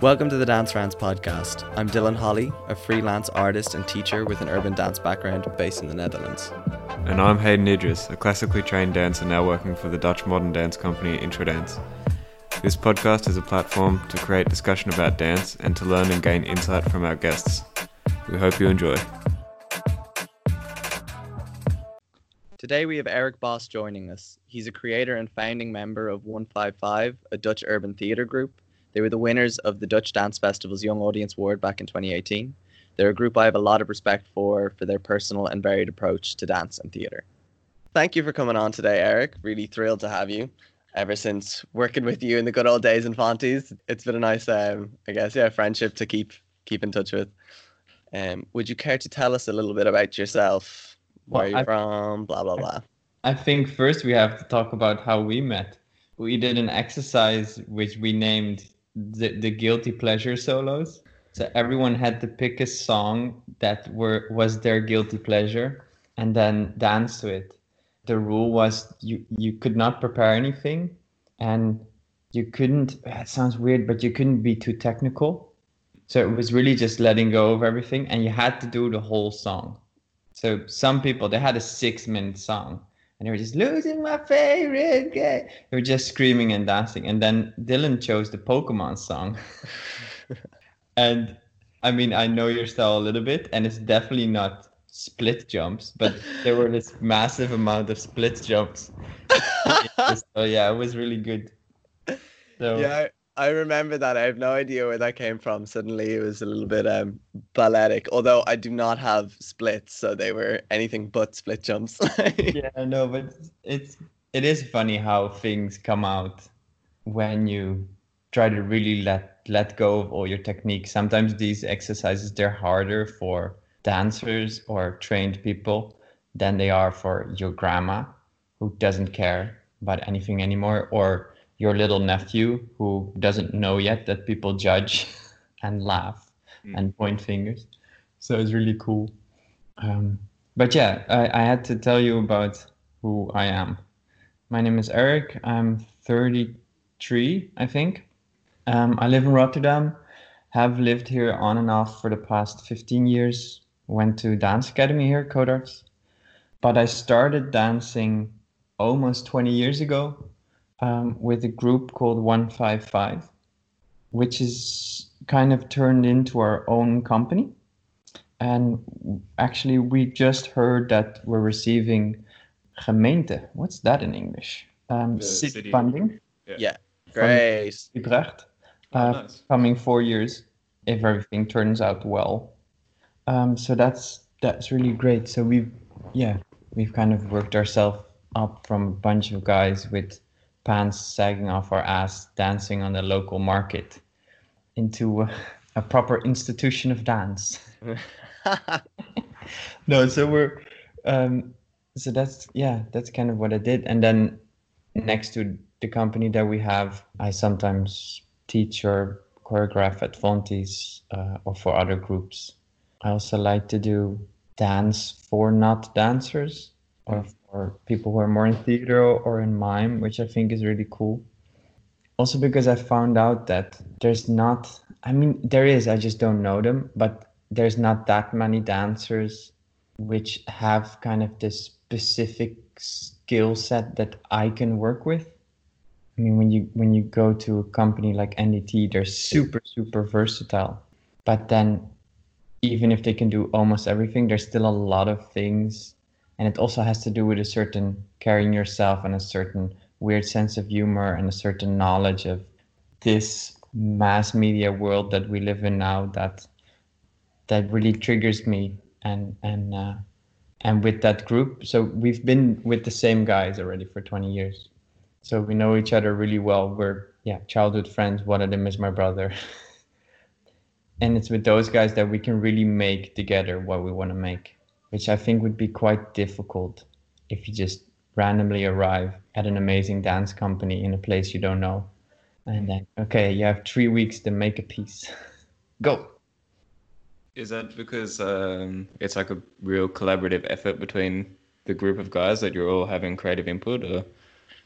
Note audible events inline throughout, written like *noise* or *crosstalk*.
Welcome to the Dance Rants podcast. I'm Dylan Holly, a freelance artist and teacher with an urban dance background based in the Netherlands. And I'm Hayden Idris, a classically trained dancer now working for the Dutch modern dance company Introdance. This podcast is a platform to create discussion about dance and to learn and gain insight from our guests. We hope you enjoy. Today we have Eric Boss joining us. He's a creator and founding member of 155, a Dutch urban theatre group they were the winners of the Dutch Dance Festival's Young Audience Award back in 2018. They're a group I have a lot of respect for for their personal and varied approach to dance and theatre. Thank you for coming on today, Eric. Really thrilled to have you. Ever since working with you in the good old days in Fontys, it's been a nice, um, I guess, yeah, friendship to keep keep in touch with. Um, would you care to tell us a little bit about yourself, where well, you're I, from, blah blah blah? I think first we have to talk about how we met. We did an exercise which we named the, the guilty pleasure solos. So everyone had to pick a song that were was their guilty pleasure and then dance to it. The rule was you you could not prepare anything and you couldn't it sounds weird but you couldn't be too technical. So it was really just letting go of everything and you had to do the whole song. So some people they had a 6 minute song and they were just losing my favorite game. They were just screaming and dancing. And then Dylan chose the Pokemon song. *laughs* and I mean, I know your style a little bit, and it's definitely not split jumps, but there were this massive amount of split jumps. *laughs* so yeah, it was really good. So yeah, I remember that. I have no idea where that came from. Suddenly it was a little bit um balletic, although I do not have splits, so they were anything but split jumps. *laughs* yeah, no, but it's it is funny how things come out when you try to really let let go of all your technique. Sometimes these exercises they're harder for dancers or trained people than they are for your grandma who doesn't care about anything anymore or your little nephew who doesn't know yet that people judge *laughs* and laugh mm. and point fingers. So it's really cool. Um, but yeah, I, I had to tell you about who I am. My name is Eric. I'm 33, I think. Um, I live in Rotterdam. Have lived here on and off for the past 15 years. Went to dance academy here, Codarts. But I started dancing almost 20 years ago um, with a group called 155, which is kind of turned into our own company. And actually, we just heard that we're receiving gemeente. What's that in English? Um, city funding. Yeah. yeah. Great. Utrecht. Oh, uh, nice. Coming four years, if everything turns out well. Um, so that's that's really great. So we've yeah we've kind of worked ourselves up from a bunch of guys with pants sagging off our ass, dancing on the local market into a, a proper institution of dance. *laughs* no, so we're, um, so that's, yeah, that's kind of what I did. And then next to the company that we have, I sometimes teach or choreograph at Fontys uh, or for other groups. I also like to do dance for not dancers or or people who are more in theater or in mime, which I think is really cool. Also, because I found out that there's not, I mean, there is, I just don't know them, but there's not that many dancers which have kind of this specific skill set that I can work with. I mean, when you when you go to a company like NDT, they're super super versatile. But then, even if they can do almost everything, there's still a lot of things and it also has to do with a certain carrying yourself and a certain weird sense of humor and a certain knowledge of this mass media world that we live in now that that really triggers me and and uh, and with that group. So we've been with the same guys already for 20 years. So we know each other really well. We're yeah childhood friends. One of them is my brother. *laughs* And it's with those guys that we can really make together what we want to make which I think would be quite difficult if you just randomly arrive at an amazing dance company in a place you don't know. And then, okay, you have three weeks to make a piece. *laughs* Go. Is that because um, it's like a real collaborative effort between the group of guys that you're all having creative input? Or?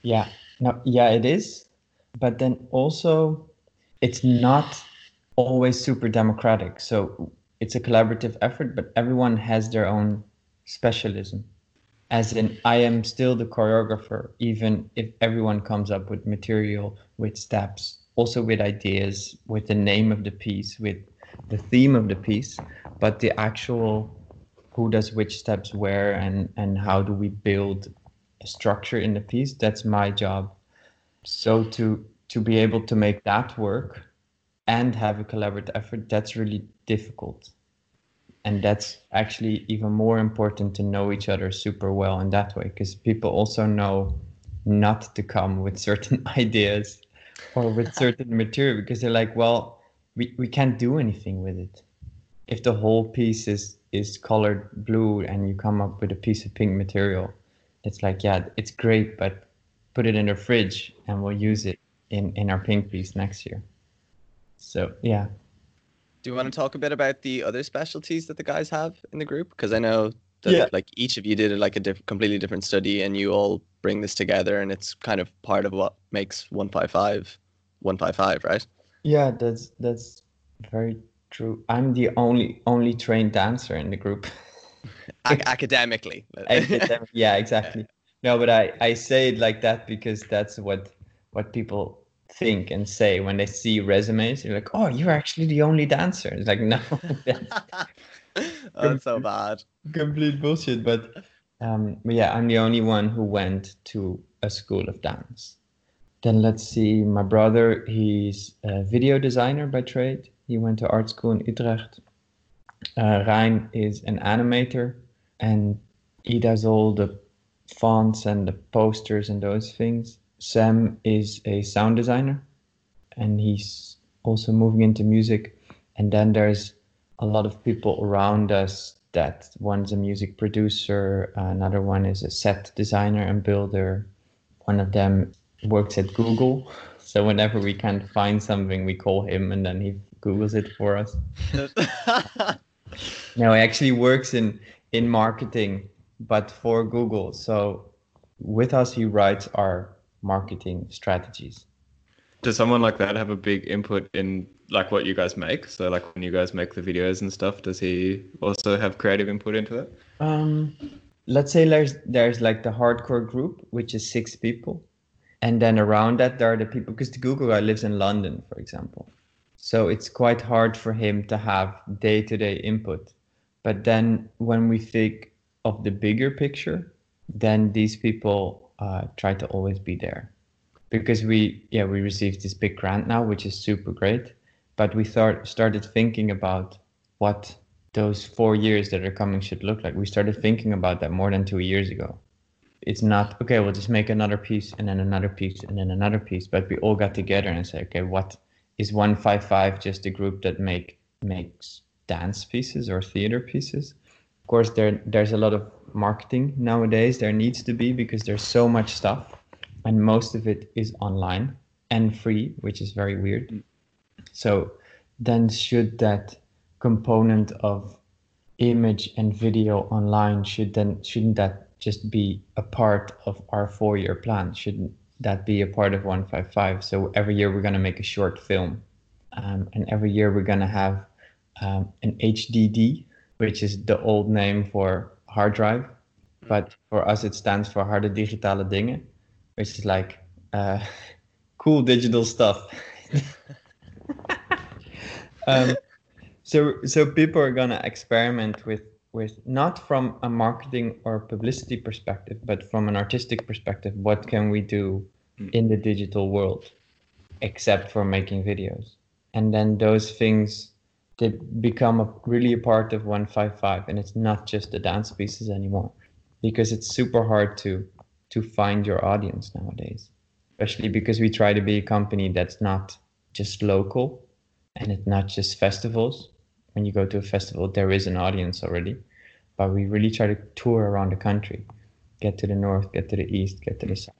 Yeah, no, yeah, it is. But then also, it's not always super democratic. So it's a collaborative effort, but everyone has their own specialism. As in, I am still the choreographer, even if everyone comes up with material, with steps, also with ideas, with the name of the piece, with the theme of the piece, but the actual who does which steps where and and how do we build a structure in the piece that's my job so to to be able to make that work and have a collaborative effort that's really difficult. And that's actually even more important to know each other super well in that way because people also know not to come with certain *laughs* ideas or with *laughs* certain material because they're like well we, we can't do anything with it. If the whole piece is is colored blue and you come up with a piece of pink material it's like yeah it's great but put it in the fridge and we'll use it in in our pink piece next year so yeah. Do you want to talk a bit about the other specialties that the guys have in the group? Because i know that Yeah. like each of you did like a diff- completely different study and you all bring this together and it's kind of part of what makes 155 155 right? Yeah that's that's very true. I'm the only only trained dancer in the group. *laughs* Ac- academically. *laughs* Academic- yeah exactly. *laughs* No but i i say it like that because that's what what people think and say when they see resumes you're like oh you're actually the only dancer. It's like *laughs* no that's *laughs* so bad. complete bullshit but um but yeah i'm the only one who went to a school of dance. Then let's see my brother he's a video designer by trade. He went to art school in utrecht. Uh, Ryan is an animator and he does all the fonts and the posters and those things. Sam is a sound designer and he's also moving into music. And then there's a lot of people around us that one's a music producer, another one is a set designer and builder. One of them works at Google. So whenever we can't find something, we call him and then he Googles it for us. *laughs* No, he actually works in in marketing, but for Google. So with us, he writes our marketing strategies. Does someone like that have a big input in like what you guys make? So like when you guys make the videos and stuff, does he also have creative input into that? Um, let's say there's there's like the hardcore group, which is six people, and then around that there are the people because the Google guy lives in London, for example. So it's quite hard for him to have day-to-day input. But then when we think of the bigger picture, then these people uh, try to always be there because we yeah we received this big grant now, which is super great. But we thought started thinking about what those four years that are coming should look like. We started thinking about that more than two years ago. It's not okay. We'll just make another piece and then another piece and then another piece. But we all got together and say, okay, what is one five five just a group that make makes dance pieces or theater pieces? Of course, there there's a lot of marketing nowadays. There needs to be because there's so much stuff, and most of it is online and free, which is very weird. So then should that component of image and video online should then shouldn't that just be a part of our four year plan shouldn't that be a part of 155 so every year we're going to make a short film um, and every year we're going to have um, an hdd which is the old name for hard drive but for us it stands for harde digitale dingen which is like uh, *laughs* cool digital stuff. *laughs* Um, so so people are gonna experiment with with not from a marketing or publicity perspective but from an artistic perspective what can we do in the digital world except for making videos? And then those things they become a, really a part of 155 and it's not just the dance pieces anymore because it's super hard to to find your audience nowadays especially because we try to be a company that's not just local and it's not just festivals. When you go to a festival there is an audience already but we really try to tour around the country get to the north get to the east get to the south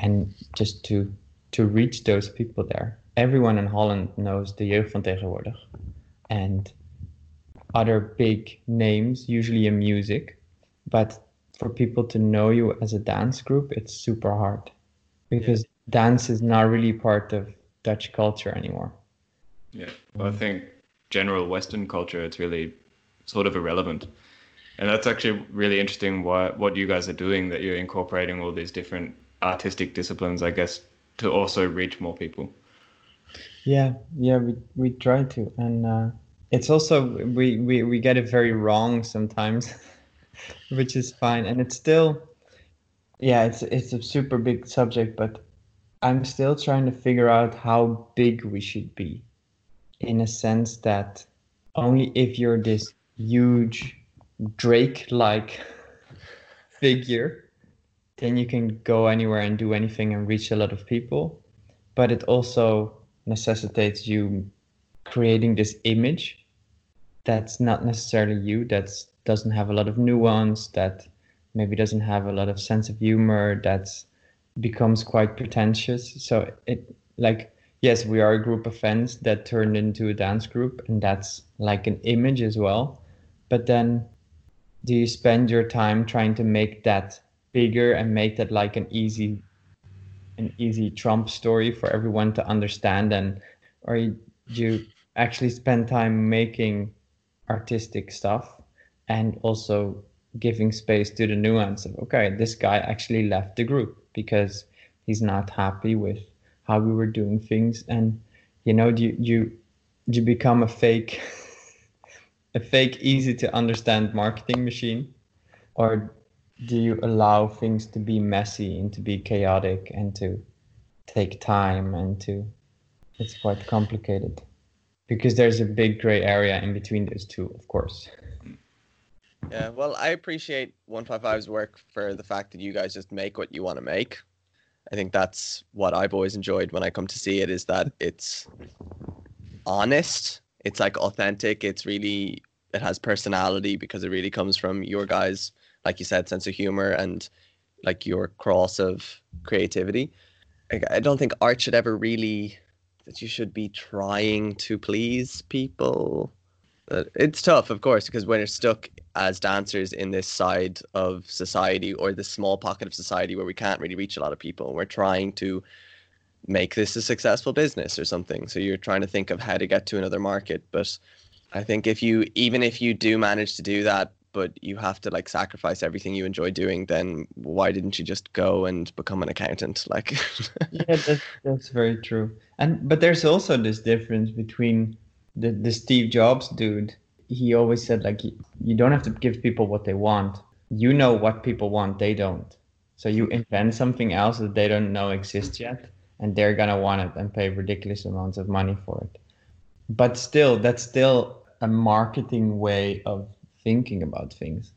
and just to to reach those people there. Everyone in holland knows the jeugd van tegenwoordig and other big names usually in music but for people to know you as a dance group it's super hard because dance is not really part of dutch culture anymore Yeah, well, I think general Western culture, it's really sort of irrelevant. And that's actually really interesting why, what you guys are doing, that you're incorporating all these different artistic disciplines, I guess, to also reach more people. Yeah, yeah, we, we try to. And uh, it's also, we, we, we get it very wrong sometimes, *laughs* which is fine. And it's still, yeah, it's, it's a super big subject, but I'm still trying to figure out how big we should be in a sense that only if you're this huge Drake like *laughs* figure, then you can go anywhere and do anything and reach a lot of people. But it also necessitates you creating this image that's not necessarily you, that doesn't have a lot of nuance, that maybe doesn't have a lot of sense of humor, that becomes quite pretentious. So it like yes, we are a group of fans that turned into a dance group, and that's like an image as well. But then, do you spend your time trying to make that bigger and make that like an easy, an easy Trump story for everyone to understand, and or do you actually spend time making artistic stuff and also giving space to the nuance of okay, this guy actually left the group because he's not happy with how we were doing things. And you know do you you you become a fake *laughs* a fake easy to understand marketing machine? Or do you allow things to be messy and to be chaotic and to take time and to it's quite complicated because there's a big gray area in between those two of course yeah well i appreciate 155's work for the fact that you guys just make what you want to make I think that's what I've always enjoyed when I come to see it is that it's honest. It's like authentic. It's really it has personality because it really comes from your guys, like you said, sense of humor and like your cross of creativity. I, I don't think art should ever really that you should be trying to please people. It's tough, of course, because when you're stuck as dancers in this side of society or this small pocket of society where we can't really reach a lot of people, we're trying to make this a successful business or something. So you're trying to think of how to get to another market. But I think if you, even if you do manage to do that, but you have to like sacrifice everything you enjoy doing, then why didn't you just go and become an accountant? *laughs* Like, yeah, that's, that's very true. And but there's also this difference between the, the Steve Jobs dude, he always said like you don't have to give people what they want. You know what people want, they don't. So you invent something else that they don't know exists yet, and they're gonna want it and pay ridiculous amounts of money for it. But still, that's still a marketing way of thinking about things.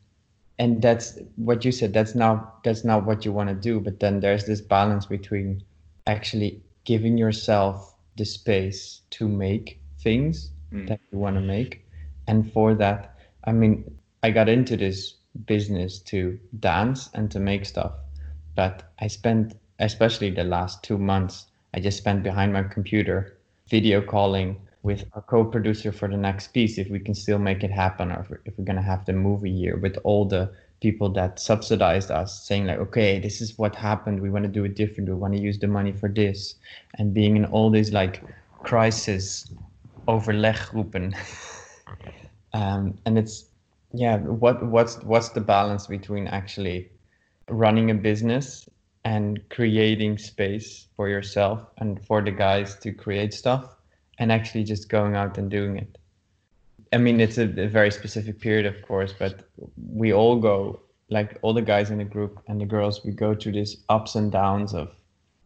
And that's what you said. That's not that's not what you want to do. But then there's this balance between actually giving yourself the space to make things mm. that you want to make. And for that, I mean, I got into this business to dance and to make stuff. But I spent, especially the last two months, I just spent behind my computer video calling with our co-producer for the next piece if we can still make it happen or if we're going to have the movie year with all the people that subsidized us saying like okay this is what happened. We want to do it different. We want to use the money for this. And being in all these like crisis overleggroepen. *laughs* um, and it's yeah, what what's what's the balance between actually running a business and creating space for yourself and for the guys to create stuff and actually just going out and doing it. I mean, it's a, a very specific period, of course, but we all go like all the guys in the group and the girls, we go through these ups and downs of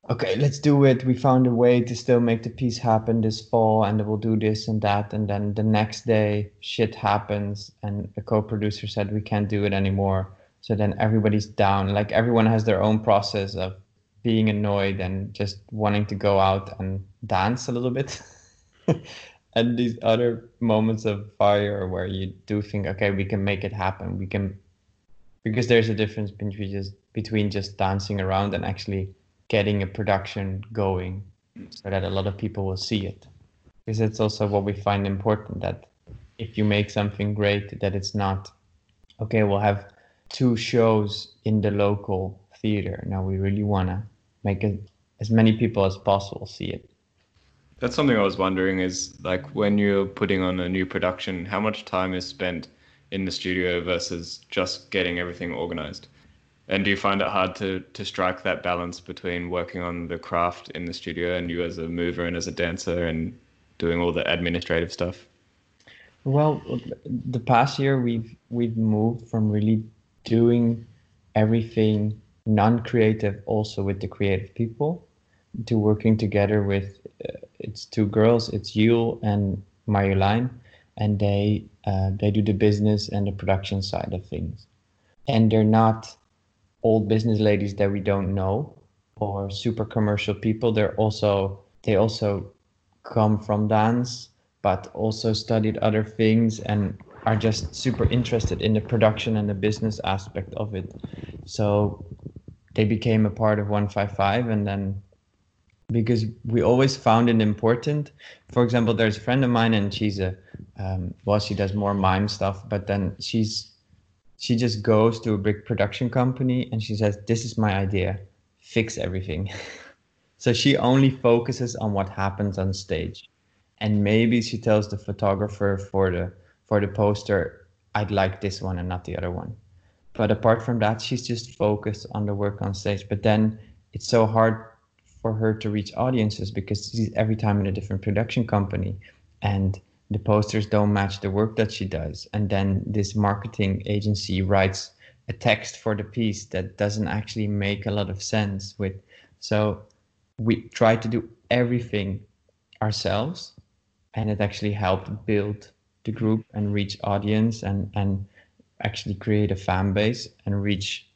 okay, let's do it. We found a way to still make the piece happen this fall, and we'll do this and that. And then the next day, shit happens, and the co-producer said we can't do it anymore. So then everybody's down. Like everyone has their own process of being annoyed and just wanting to go out and dance a little bit. *laughs* *laughs* and these other moments of fire where you do think, okay, we can make it happen. We can, because there's a difference between just between just dancing around and actually getting a production going so that a lot of people will see it. Because it's also what we find important that if you make something great that it's not okay we'll have two shows in the local theater. Now we really want to make it, as many people as possible see it That's something I was wondering is like when you're putting on a new production, how much time is spent in the studio versus just getting everything organized? And do you find it hard to to strike that balance between working on the craft in the studio and you as a mover and as a dancer and doing all the administrative stuff? Well, the past year we've we've moved from really doing everything non-creative also with the creative people to working together with uh, it's two girls it's Yule and Marjolein and they uh, they do the business and the production side of things. And they're not old business ladies that we don't know or super commercial people. They're also they also come from dance but also studied other things and are just super interested in the production and the business aspect of it. So they became a part of 155 and then because we always found it important. For example, there's a friend of mine and she's a um, well, she does more mime stuff, but then she's she just goes to a big production company and she says, "This is my idea, fix everything." *laughs* so she only focuses on what happens on stage, and maybe she tells the photographer for the for the poster, "I'd like this one and not the other one." But apart from that, she's just focused on the work on stage. But then it's so hard for her to reach audiences because she's every time in a different production company and the posters don't match the work that she does. And then this marketing agency writes a text for the piece that doesn't actually make a lot of sense with so we try to do everything ourselves and it actually helped build the group and reach audience and and actually create a fan base and reach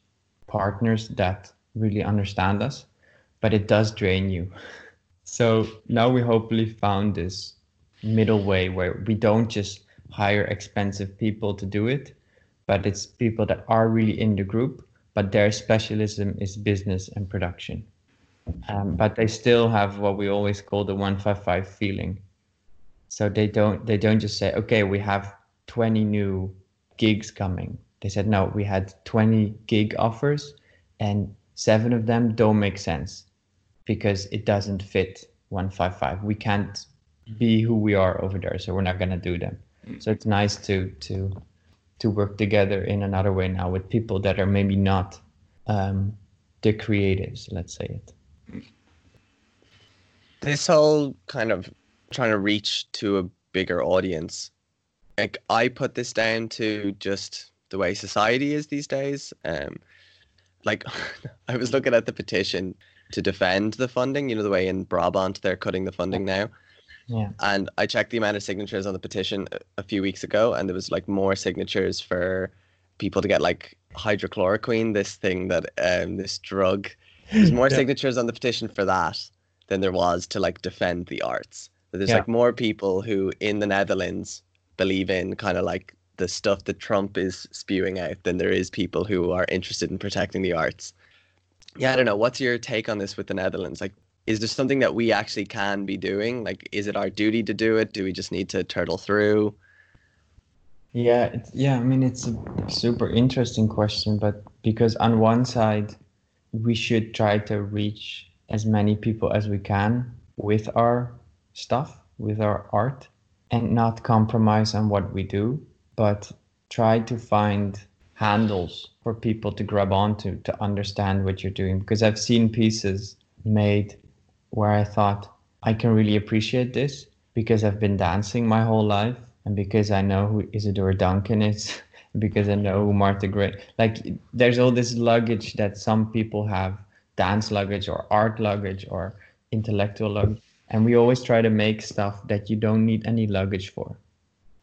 partners that really understand us but it does drain you. So now we hopefully found this middle way where we don't just hire expensive people to do it, but it's people that are really in the group, but their specialism is business and production. Um, but they still have what we always call the 155 feeling. So they don't they don't just say, okay, we have 20 new gigs coming. They said, no, we had 20 gig offers and seven of them don't make sense because it doesn't fit 155 we can't be who we are over there so we're not going to do them. So it's nice to to to work together in another way now with people that are maybe not um, the creatives let's say it. This whole kind of trying to reach to a bigger audience like i put this down to just the way society is these days um like *laughs* i was looking at the petition to defend the funding. You know, the way in Brabant they're cutting the funding now. Yeah. And I checked the amount of signatures on the petition a few weeks ago, and there was like more signatures for people to get like hydrochloroquine, this thing that um this drug. There's more yeah. signatures on the petition for that than there was to like defend the arts. But there's yeah. like more people who in the Netherlands believe in kind of like the stuff that Trump is spewing out than there is people who are interested in protecting the arts yeah, I don't know. What's your take on this with the Netherlands? Like, is there something that we actually can be doing? Like, is it our duty to do it? Do we just need to turtle through? Yeah, yeah. I mean, it's a super interesting question, but because on one side, we should try to reach as many people as we can with our stuff, with our art, and not compromise on what we do, but try to find handles for people to grab onto to understand what you're doing. Because I've seen pieces made where I thought I can really appreciate this because I've been dancing my whole life and because I know who Isadora Duncan is *laughs* because I know who Martha Gray like there's all this luggage that some people have dance luggage or art luggage or intellectual luggage. And we always try to make stuff that you don't need any luggage for.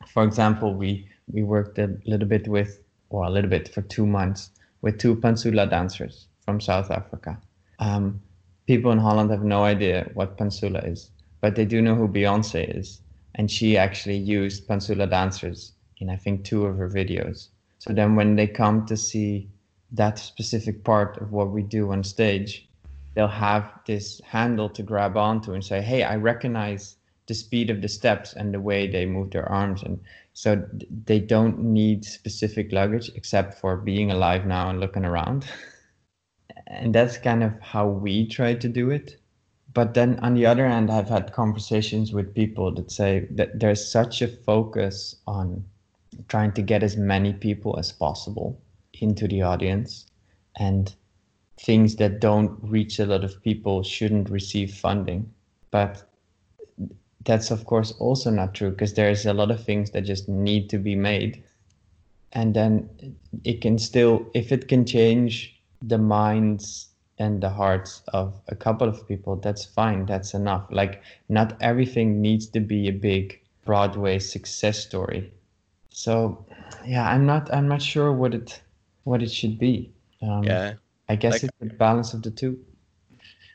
For example we we worked a little bit with or a little bit for two months with two Pantsula dancers from South Africa. Um, people in Holland have no idea what Pantsula is, but they do know who Beyonce is. And she actually used Pantsula dancers in, I think, two of her videos. So then when they come to see that specific part of what we do on stage, they'll have this handle to grab onto and say, hey, I recognize the speed of the steps and the way they move their arms. And so they don't need specific luggage except for being alive now and looking around. *laughs* and that's kind of how we try to do it. but then on the other end I've had conversations with people that say that there's such a focus on trying to get as many people as possible into the audience and things that don't reach a lot of people shouldn't receive funding but that's of course also not true because there's a lot of things that just need to be made. And then it can still if it can change the minds and the hearts of a couple of people that's fine that's enough. Like not everything needs to be a big broadway success story. So yeah i'm not i'm not sure what it what it should be. Um, yeah. I guess like, it's a balance of the two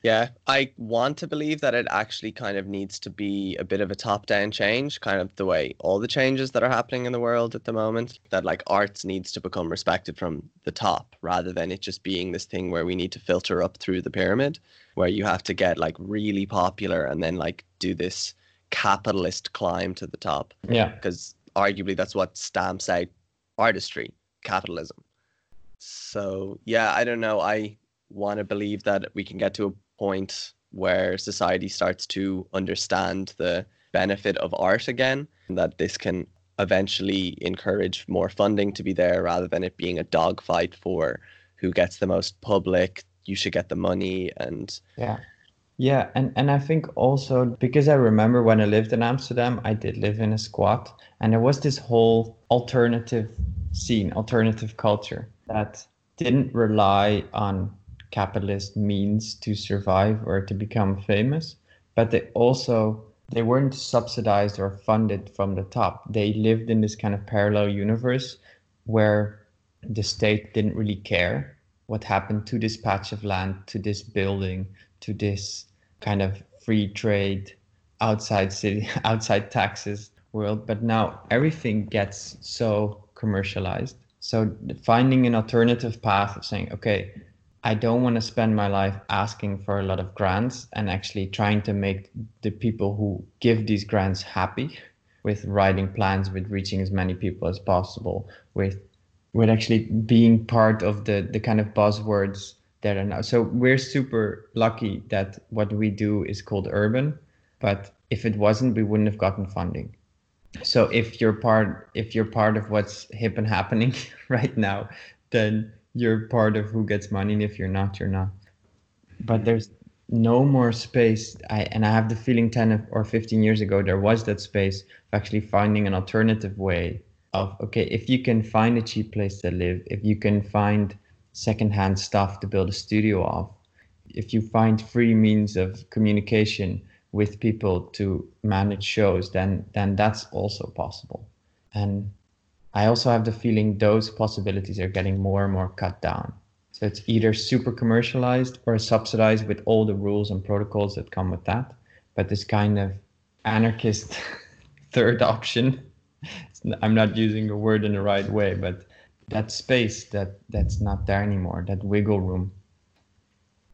yeah, I want to believe that it actually kind of needs to be a bit of a top down change, kind of the way all the changes that are happening in the world at the moment, that like arts needs to become respected from the top rather than it just being this thing where we need to filter up through the pyramid, where you have to get like really popular and then like do this capitalist climb to the top. Yeah. Because arguably that's what stamps out artistry, capitalism. So yeah, I don't know. I want to believe that we can get to a point where society starts to understand the benefit of art again, and that this can eventually encourage more funding to be there rather than it being a dogfight for who gets the most public, you should get the money and yeah. Yeah, and, and I think also because I remember when I lived in Amsterdam, I did live in a squat, and there was this whole alternative scene, alternative culture that didn't rely on capitalist means to survive or to become famous, but they also they weren't subsidized or funded from the top. They lived in this kind of parallel universe where the state didn't really care what happened to this patch of land, to this building, to this kind of free trade outside city, *laughs* outside taxes world. But now everything gets so commercialized. So finding an alternative path of saying, okay, I don't want to spend my life asking for a lot of grants and actually trying to make the people who give these grants happy with writing plans, with reaching as many people as possible, with with actually being part of the the kind of buzzwords that are now. So we're super lucky that what we do is called urban, but if it wasn't, we wouldn't have gotten funding. So if you're part if you're part of what's hip and happening *laughs* right now, then you're part of who gets money and if you're not you're not. But there's no more space. I, and i have the feeling 10 or 15 years ago there was that space of actually finding an alternative way of okay if you can find a cheap place to live if you can find secondhand stuff to build a studio off if you find free means of communication with people to manage shows then then that's also possible. And I also have the feeling those possibilities are getting more and more cut down. So it's either super commercialized or subsidized with all the rules and protocols that come with that. But this kind of anarchist *laughs* third option, *laughs* I'm not using the word in the right way, but that space that that's not there anymore, that wiggle room.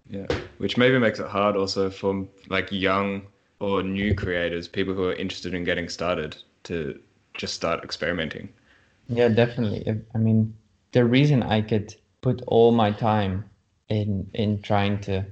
Yeah, which maybe makes it hard also for like young or new creators, people who are interested in getting started to just start experimenting. Yeah, definitely. I mean, the reason I could put all my time in in trying to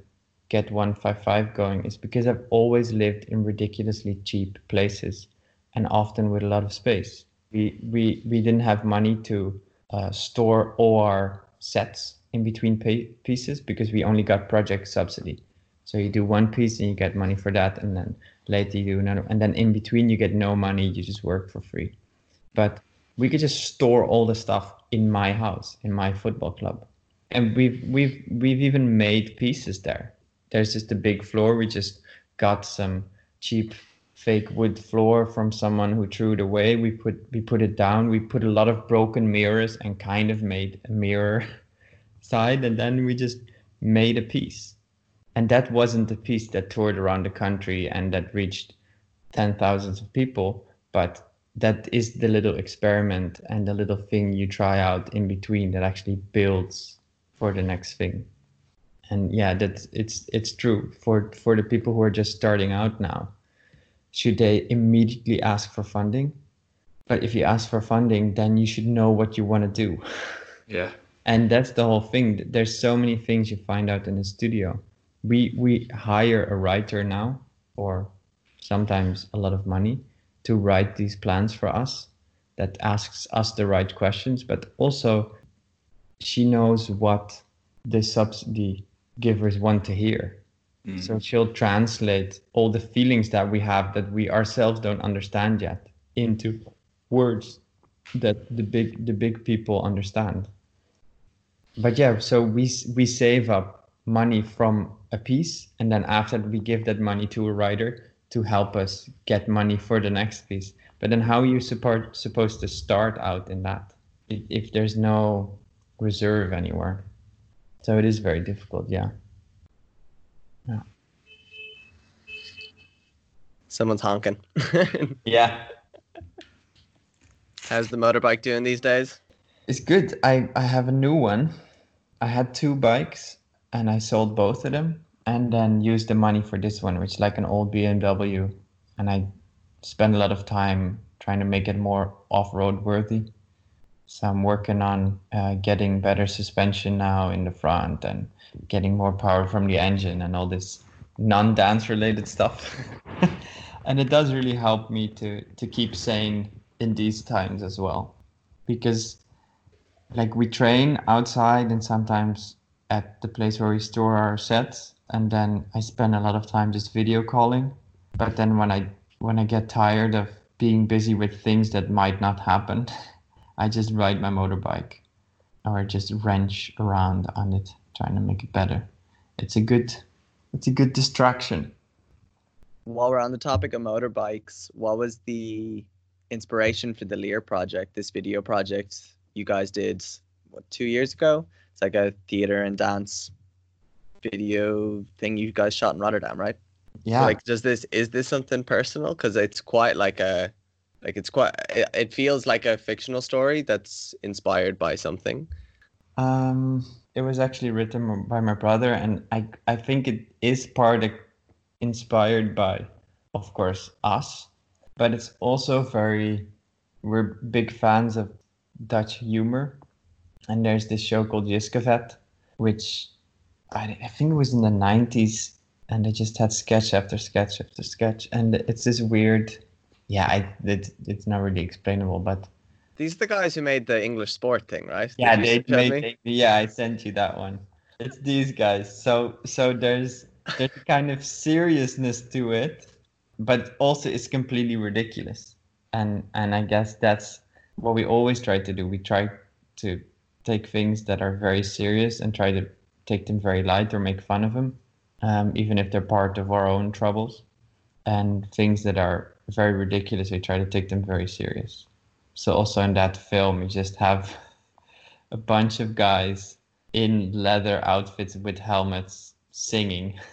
get 155 going is because I've always lived in ridiculously cheap places and often with a lot of space. We we we didn't have money to uh, store all our sets in between pay- pieces because we only got project subsidy. So you do one piece and you get money for that, and then later you do another, and then in between you get no money. You just work for free. But we could just store all the stuff in my house, in my football club. And we've we've we've even made pieces there. There's just a big floor. We just got some cheap fake wood floor from someone who threw it away. We put we put it down. We put a lot of broken mirrors and kind of made a mirror *laughs* side, and then we just made a piece. And that wasn't the piece that toured around the country and that reached ten thousands of people, but that is the little experiment and the little thing you try out in between that actually builds for the next thing. And yeah that's it's it's true. For for the people who are just starting out now should they immediately ask for funding? But if you ask for funding then you should know what you want to do. *laughs* Yeah. And that's the whole thing. There's so many things you find out in the studio. We we hire a writer now or sometimes a lot of money to write these plans for us that asks us the right questions but also she knows what the subsidy givers want to hear Mm. so she'll translate all the feelings that we have that we ourselves don't understand yet into words that the big the big people understand but yeah so we we save up money from a piece and then after we give that money to a writer to help us get money for the next piece but then how are you support, supposed to start out in that if, if there's no reserve anywhere so it is very difficult yeah Someone's honking. *laughs* yeah How's the motorbike doing these days? It's good. I, I have a new one. I had two bikes and I sold both of them and then use the money for this one, which is like an old BMW. And I spend a lot of time trying to make it more off road worthy. So I'm working on uh, getting better suspension now in the front and getting more power from the engine and all this non dance related stuff. *laughs* and it does really help me to, to keep sane in these times as well. Because like we train outside and sometimes at the place where we store our sets and then I spend a lot of time just video calling. But then when I when I get tired of being busy with things that might not happen *laughs* I just ride my motorbike or just wrench around on it trying to make it better. It's a good it's a good distraction. While we're on the topic of motorbikes, what was the inspiration for the Lear project, this video project you guys did what two years ago? It's like a theater and dance video thing you guys shot in Rotterdam, right? yeah Like, does this is this something personal? Because it's quite like a like it's quite it, it feels like a fictional story that's inspired by something. Um, it was actually written by my brother, and I I think it is part of, inspired by, of course, us, but it's also very. We're big fans of Dutch humor, and there's this show called Jiskefet, which I, I think it was in the '90s, and they just had sketch after sketch after sketch, and it's this weird. Yeah, I it, it's not really explainable, but These are the guys who made the English sport thing, right? yeah, they made, they- yeah, I sent you that one. It's these guys. So so there's there's a kind of seriousness to it, but also it's completely ridiculous. And and I guess that's what we always try to do. We try to take things that are very serious and try to take them very light or make fun of them, um, even if they're part of our own troubles. And things that are very ridiculous, we try to take them very serious. So also in that film, you just have *laughs* a bunch of guys in leather outfits with helmets singing. *laughs*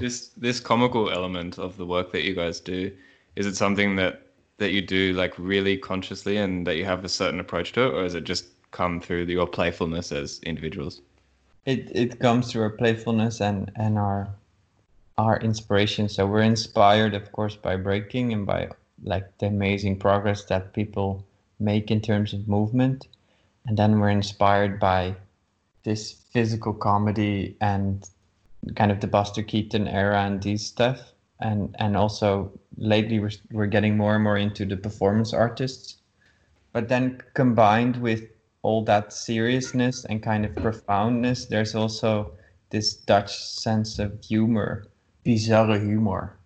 This this comical element of the work that you guys do, is it something that that you do like really consciously and that you have a certain approach to it, or is it just come through your playfulness as individuals? It it comes through our playfulness and and our our inspiration. So we're inspired, of course, by breaking and by like the amazing progress that people make in terms of movement, and then we're inspired by this physical comedy and kind of the Buster Keaton era and these stuff. And and also lately we're we're getting more and more into the performance artists. But then combined with all that seriousness and kind of profoundness, there's also this Dutch sense of humor, bizarre humor,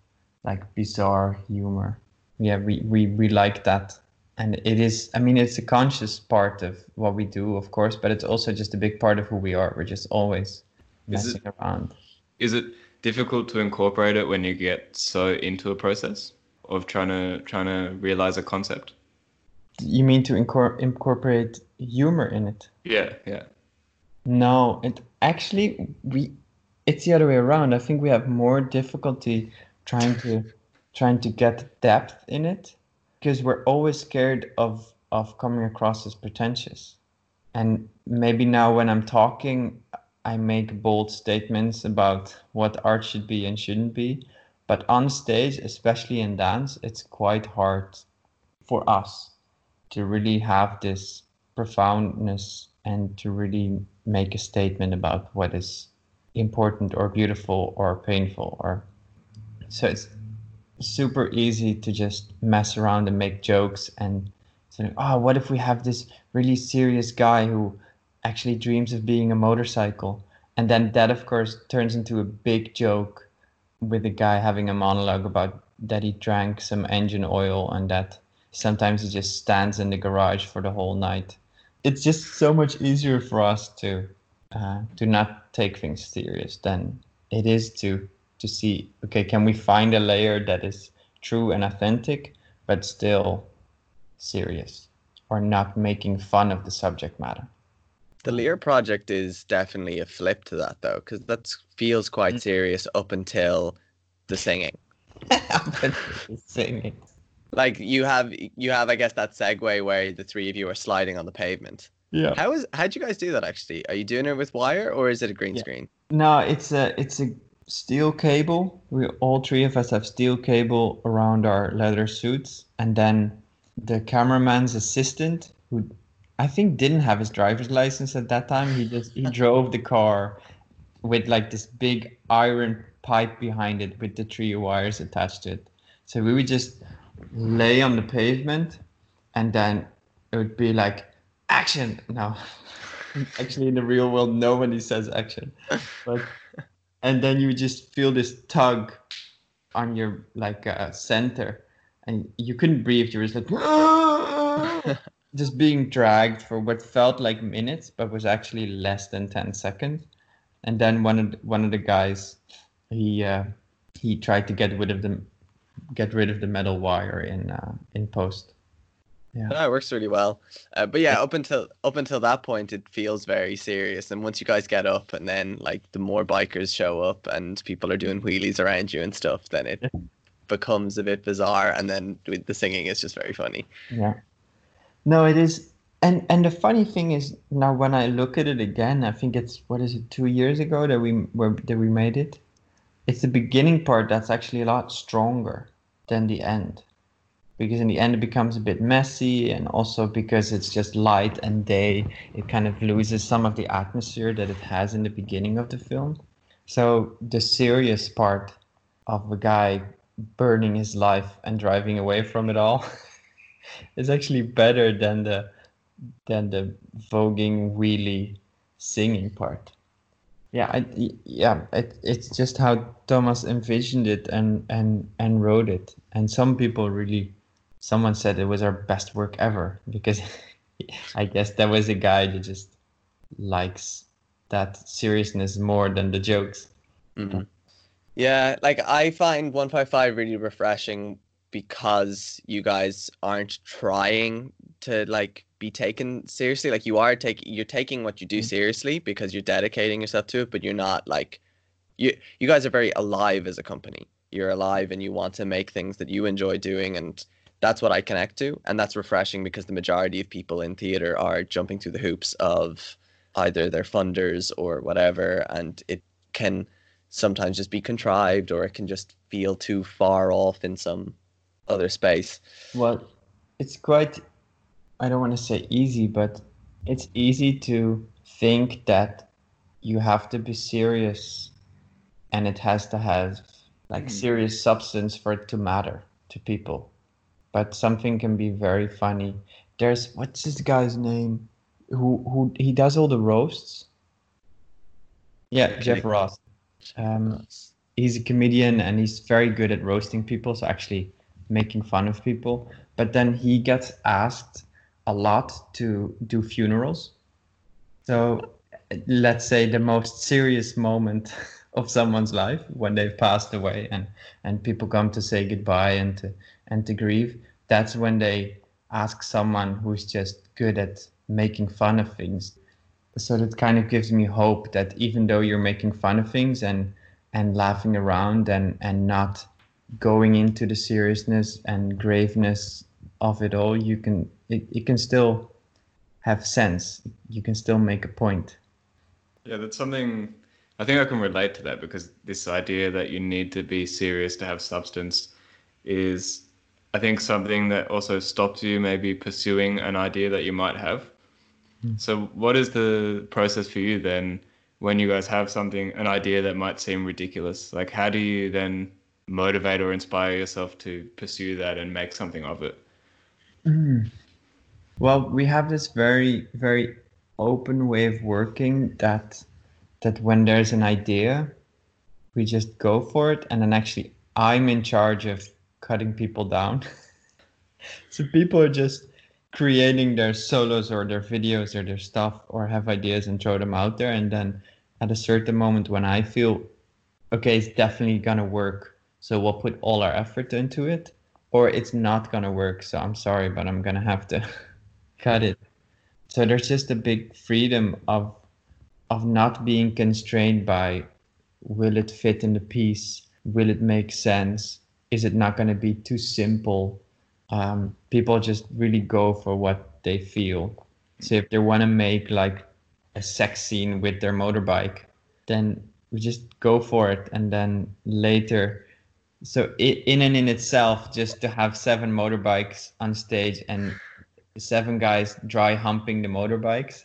like bizarre humor. Yeah, we, we, we like that. And it is, I mean, it's a conscious part of what we do, of course, but it's also just a big part of who we are. We're just always Is messing it- around. Is it difficult to incorporate it when you get so into a process of trying to trying to realize a concept? You mean to incor- incorporate humor in it? Yeah, yeah. No, it actually we it's the other way around. I think we have more difficulty trying to trying to get depth in it because we're always scared of of coming across as pretentious. And maybe now when I'm talking I make bold statements about what art should be and shouldn't be, but on stage, especially in dance, it's quite hard for us to really have this profoundness and to really make a statement about what is important or beautiful or painful or so it's super easy to just mess around and make jokes and say, oh, what if we have this really serious guy who actually dreams of being a motorcycle? And then that, of course, turns into a big joke with the guy having a monologue about that he drank some engine oil and that sometimes it just stands in the garage for the whole night. It's just so much easier for us to uh, to not take things serious than it is to to see okay can we find a layer that is true and authentic but still serious or not making fun of the subject matter the lear project is definitely a flip to that though because that feels quite mm. serious up until the singing *laughs* up until the singing like you have you have i guess that segue where the three of you are sliding on the pavement yeah how is how'd you guys do that actually are you doing it with wire or is it a green yeah. screen no it's a it's a steel cable. We all three of us have steel cable around our leather suits, and then the cameraman's assistant, who I think didn't have his driver's license at that time, he just he drove the car with like this big iron pipe behind it with the three wires attached to it. So we would just lay on the pavement, and then it would be like action. No, *laughs* actually, in the real world, nobody says action, but and then you just feel this tug on your like uh, center and you couldn't breathe you were just like *laughs* just being dragged for what felt like minutes but was actually less than 10 seconds. And then one of the, one of the guys he uh, he tried to get rid of the get rid of the metal wire in uh, in post yeah, no, it works really well. Uh, but yeah, up until up until that point, it feels very serious. And once you guys get up, and then like the more bikers show up, and people are doing wheelies around you and stuff, then it becomes a bit bizarre. And then the singing is just very funny. Yeah. No, it is. And and the funny thing is now when I look at it again, I think it's what is it two years ago that we were that we made it. It's the beginning part that's actually a lot stronger than the end. Because in the end it becomes a bit messy and also because it's just light and day it kind of loses some of the atmosphere that it has in the beginning of the film. So the serious part of a guy burning his life and driving away from it all *laughs* is actually better than the than the voguing wheelie singing part yeah I, yeah it, it's just how thomas envisioned it and and and wrote it and some people really someone said it was our best work ever because *laughs* I guess that was a guy that just likes that seriousness more than the jokes. Mm-hmm. Yeah, like I find 155 really refreshing because you guys aren't trying to like be taken seriously. Like you are taking you're taking what you do mm-hmm. seriously because you're dedicating yourself to it, but you're not like you you guys are very alive as a company. You're alive and you want to make things that you enjoy doing and that's what I connect to, and that's refreshing because the majority of people in theater are jumping through the hoops of either their funders or whatever, and it can sometimes just be contrived or it can just feel too far off in some other space. Well, it's quite I don't want to say easy, but it's easy to think that you have to be serious and it has to have like mm. serious substance for it to matter to people but something can be very funny. There's what's this guy's name? Who who he does all the roasts? Yeah, Jeff Ross. Um, he's a comedian and he's very good at roasting people, so actually making fun of people. But then he gets asked a lot to do funerals. So let's say the most serious moment *laughs* of someone's life when they've passed away and and people come to say goodbye and to and to grieve that's when they ask someone who's just good at making fun of things so that kind of gives me hope that even though you're making fun of things and and laughing around and and not going into the seriousness and graveness of it all you can it, it can still have sense you can still make a point yeah that's something i think i can relate to that because this idea that you need to be serious to have substance is I think something that also stops you maybe pursuing an idea that you might have. Mm. So, what is the process for you then when you guys have something, an idea that might seem ridiculous, like how do you then motivate or inspire yourself to pursue that and make something of it? Mm. Well, we have this very, very open way of working that that when there's an idea, we just go for it, and then actually I'm in charge of cutting people down. *laughs* so people are just creating their solos or their videos or their stuff or have ideas and throw them out there and then at a certain moment when i feel okay it's definitely gonna work so we'll put all our effort into it or it's not gonna work so i'm sorry but i'm gonna have to *laughs* cut it so there's just a big freedom of of not being constrained by will it fit in the piece will it make sense is it not going to be too simple um, people just really go for what they feel. So if they want to make like a sex scene with their motorbike, then we just go for it. And then later, so in and in itself, just to have seven motorbikes on stage and seven guys dry humping the motorbikes,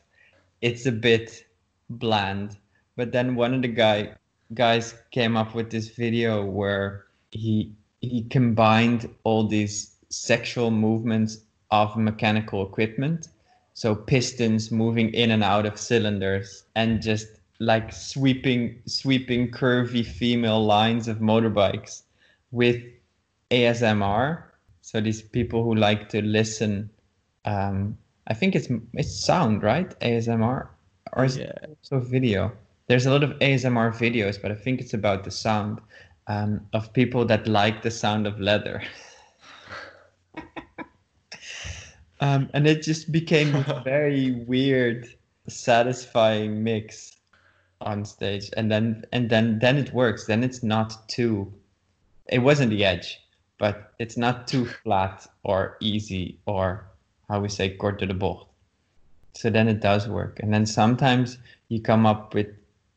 it's a bit bland. But then one of the guy guys came up with this video where he he combined all these sexual movements of mechanical equipment. So pistons moving in and out of cylinders and just like sweeping sweeping curvy female lines of motorbikes with ASMR. So these people who like to listen um, I think it's it's sound, right? ASMR or is yeah. it also video? There's a lot of ASMR videos, but I think it's about the sound um, of people that like the sound of leather. *laughs* um, and it just became a *laughs* very weird, satisfying mix on stage. And then and then then it works. Then it's not too. It wasn't the edge, but it's not too flat or easy or how we say kort to the bocht. So then it does work. And then sometimes you come up with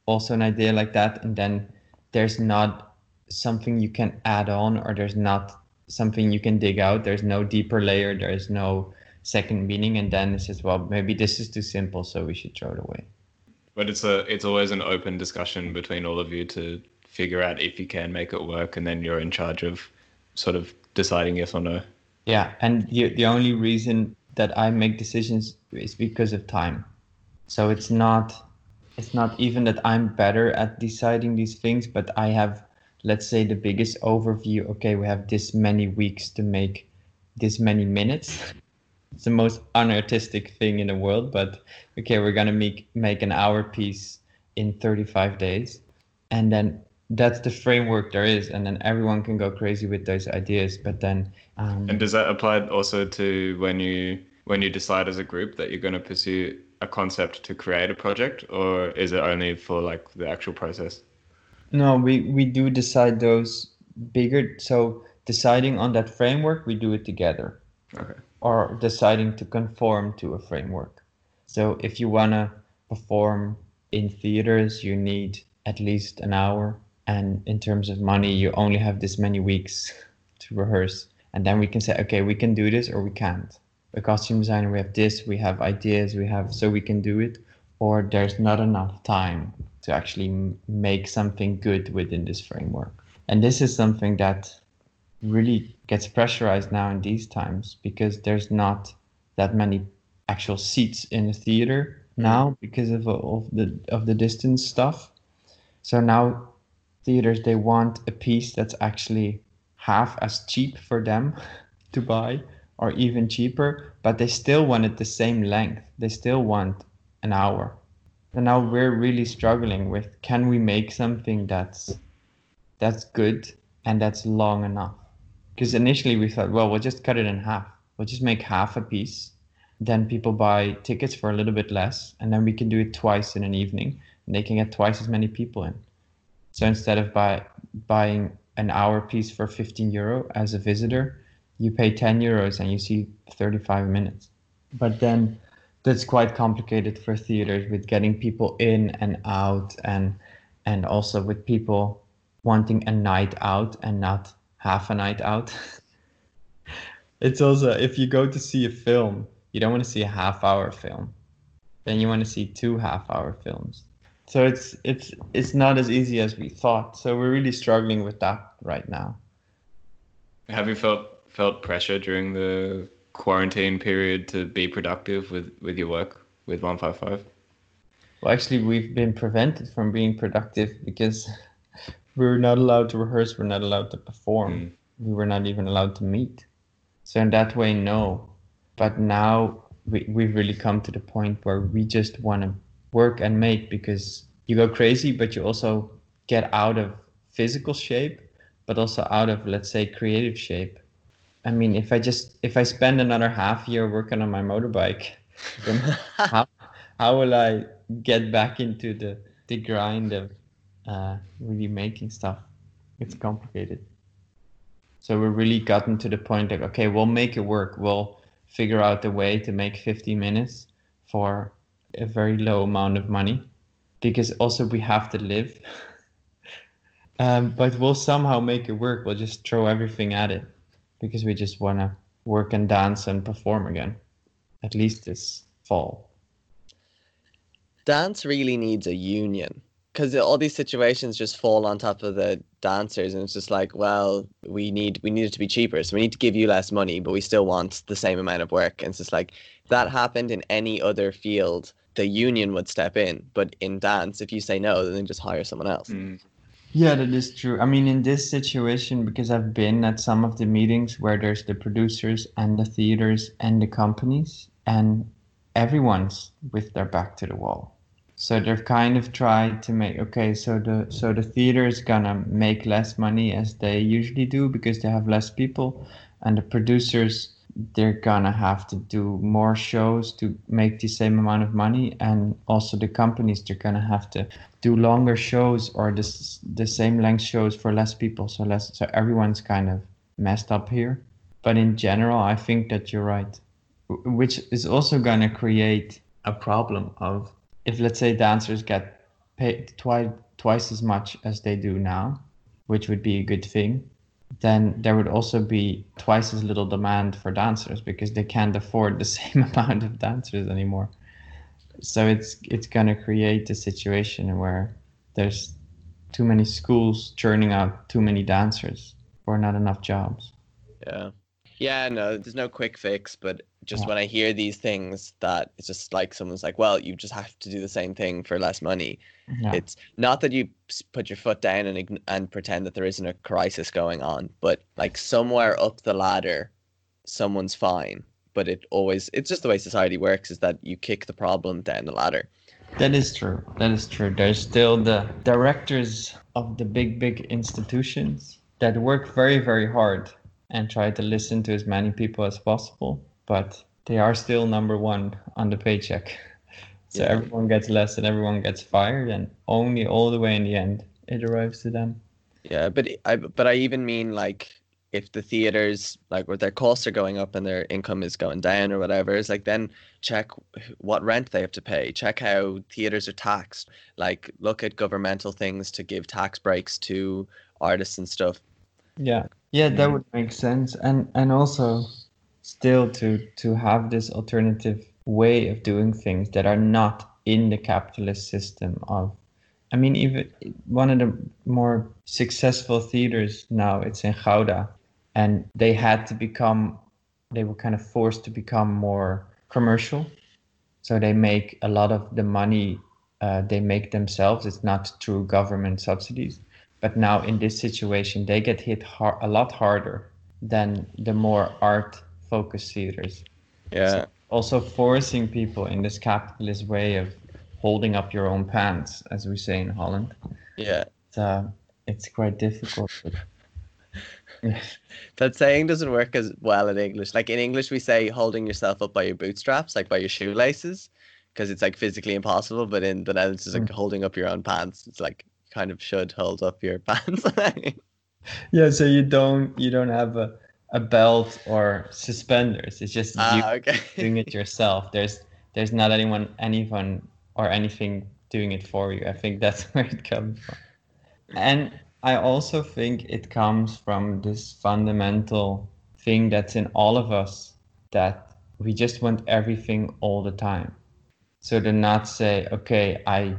also an idea like that, and then there's not something you can add on, or there's not something you can dig out. There's no deeper layer. There's no second meaning, and then it says, well, maybe this is too simple, so we should throw it away. But it's a it's always an open discussion between all of you to figure out if you can make it work, and then you're in charge of sort of deciding yes or no. Yeah, and the the only reason that I make decisions is because of time. So it's not it's not even that I'm better at deciding these things, but I have let's say the biggest overview okay we have this many weeks to make this many minutes it's the most unartistic thing in the world but okay we're gonna make make an hour piece in 35 days and then that's the framework there is and then everyone can go crazy with those ideas but then um, and does that apply also to when you when you decide as a group that you're going to pursue a concept to create a project or is it only for like the actual process no, we, we do decide those bigger. So deciding on that framework, we do it together. Okay. Or deciding to conform to a framework. So if you want to perform in theaters, you need at least an hour. And in terms of money, you only have this many weeks to rehearse. And then we can say, okay, we can do this or we can't. A costume designer, we have this, we have ideas, we have, so we can do it. Or there's not enough time to actually make something good within this framework. And this is something that really gets pressurized now in these times because there's not that many actual seats in the theater mm-hmm. now because of, of the of the distance stuff. So now theaters they want a piece that's actually half as cheap for them *laughs* to buy or even cheaper, but they still want it the same length. They still want an hour. And now we're really struggling with can we make something that's that's good and that's long enough? Because initially we thought well we'll just cut it in half. We'll just make half a piece. Then people buy tickets for a little bit less and then we can do it twice in an evening and they can get twice as many people in so instead of buy, buying an hour piece for 15 euro as a visitor you pay 10 euros and you see 35 minutes. But then that's quite complicated for theaters with getting people in and out and and also with people wanting a night out and not half a night out. *laughs* It's also if you go to see a film you don't want to see a half hour film. Then you want to see two half hour films So it's it's it's not as easy as we thought. So we're really struggling with that right now. Have you felt felt pressure during the quarantine period to be productive with with your work with 155? Well, actually, we've been prevented from being productive because *laughs* we're not allowed to rehearse, we're not allowed to perform, Mm. we were not even allowed to meet. So, in that way, no. But now we, we've really come to the point where we just want to work and make because you go crazy, but you also get out of physical shape, but also out of, let's say, creative shape. I mean, if I just if I spend another half year working on my motorbike, *laughs* then how how will I get back into the the grind of uh, really making stuff? It's complicated. So we're really gotten to the point that, okay, we'll make it work. We'll figure out a way to make 50 minutes for a very low amount of money, because also we have to live. *laughs* um, but we'll somehow make it work. We'll just throw everything at it, because we just want to work and dance and perform again, at least this fall. dance really needs a union because all these situations just fall on top of the dancers and it's just like well we need we need it to be cheaper so we need to give you less money but we still want the same amount of work and it's just like that happened in any other field the union would step in but in dance if you say no then just hire someone else Mm. Yeah, that is true. I mean, in this situation, because I've been at some of the meetings where there's the producers and the theaters and the companies, and everyone's with their back to the wall. So they've kind of tried to make okay, so the so the theater is gonna make less money as they usually do because they have less people, and the producers they're gonna have to do more shows to make the same amount of money, and also the companies they're gonna have to do longer shows or the the same length shows for less people. So less so everyone's kind of messed up here. But in general i think that you're right. Which is also to create a problem of if let's say dancers get paid twice twice as much as they do now which would be a good thing then there would also be twice as little demand for dancers because they can't afford the *laughs* same amount of dancers anymore so it's it's gonna create a situation where there's too many schools churning out too many dancers or not enough jobs. yeah yeah no there's no quick fix but just Yeah. when i hear these things that it's just like someone's like well you just have to do the same thing for less money Yeah. It's not that you put your foot down and and pretend that there isn't a crisis going on, but like somewhere up the ladder, someone's fine. But it always it's just the way society works is that you kick the problem down the ladder. That is true. That is true. There's still the directors of the big, big institutions that work very, very hard and try to listen to as many people as possible, but they are still number one on the paycheck. *laughs* So Yeah. everyone gets less and everyone gets fired, and only all the way in the end it arrives to them. Yeah, but I but I even mean like if the theaters like where their costs are going up and their income is going down or whatever, it's like then check what rent they have to pay. Check how theaters are taxed. Like look at governmental things to give tax breaks to artists and stuff. Yeah, yeah, that Mm. would make sense, and and also still to to have this alternative way of doing things that are not in the capitalist system of. I mean, even one of the more successful theaters now, it's in Gouda, and they had to become, they were kind of forced to become more commercial. So they make a lot of the money uh, they make themselves. It's not through government subsidies. But now in this situation, they get hit har- a lot harder than the more art focused theaters. Yeah. Also, forcing people in this capitalist way of holding up your own pants, as we say in Holland. Yeah. It's, uh, it's quite difficult. but- *laughs* That saying doesn't work as well in English. Like in English, we say holding yourself up by your bootstraps, like by your shoelaces, because it's like physically impossible. But in the Netherlands, it's like holding up your own pants. It's like kind of should hold up your *laughs* pants. yeah, so you don't you don't have a, a belt or suspenders. It's just you ah, okay. doing it *laughs* yourself. There's there's not anyone anyone or anything doing it for you. I think that's *laughs* where it comes from. And I also think it comes from this fundamental thing that's in all of us that we just want everything all the time. So to not say, okay, I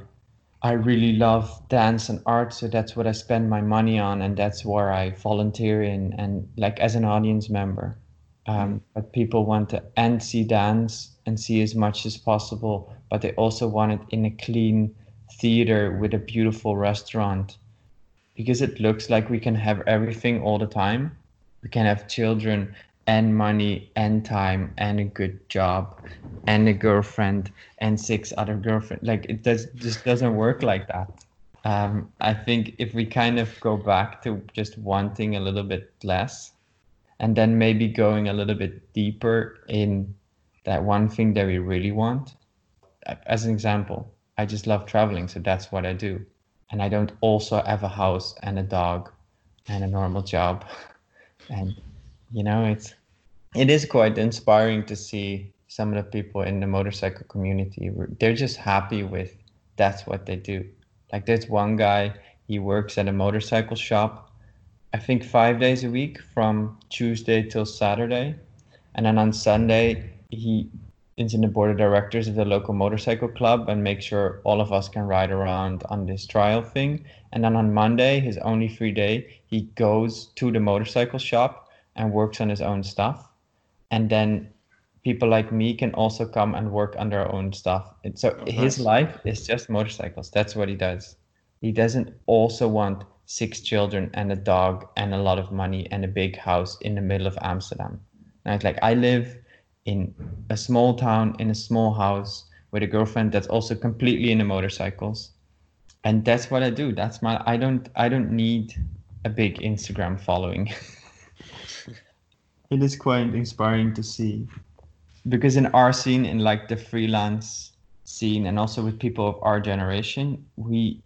I really love dance and art, so that's what I spend my money on, and that's where I volunteer in, and like as an audience member. Um, but people want to and see dance and see as much as possible, but they also want it in a clean theater with a beautiful restaurant because it looks like we can have everything all the time. We can have children and money and time and a good job and a girlfriend and six other girlfriends. Like it does just doesn't work like that. Um, I think if we kind of go back to just wanting a little bit less and then maybe going a little bit deeper in that one thing that we really want. As an example, I just love traveling, so that's what I do. And I don't also have a house and a dog and a normal job. *laughs* And you know, it's it is quite inspiring to see some of the people in the motorcycle community. They're just happy with that's what they do. Like there's one guy, he works at a motorcycle shop, I think five days a week from Tuesday till Saturday. And then on Sunday, he is in the board of directors of the local motorcycle club and make sure all of us can ride around on this trial thing. And then on Monday, his only free day, he goes to the motorcycle shop and works on his own stuff and then people like me can also come and work on their own stuff. And so oh, his nice. life is just motorcycles. That's what he does. He doesn't also want six children and a dog and a lot of money and a big house in the middle of Amsterdam. And it's like I live in a small town in a small house with a girlfriend that's also completely into motorcycles. And that's what I do. That's my I don't I don't need a big Instagram following. *laughs* it is quite inspiring to see. Because in our scene in like the freelance scene and also with people of our generation we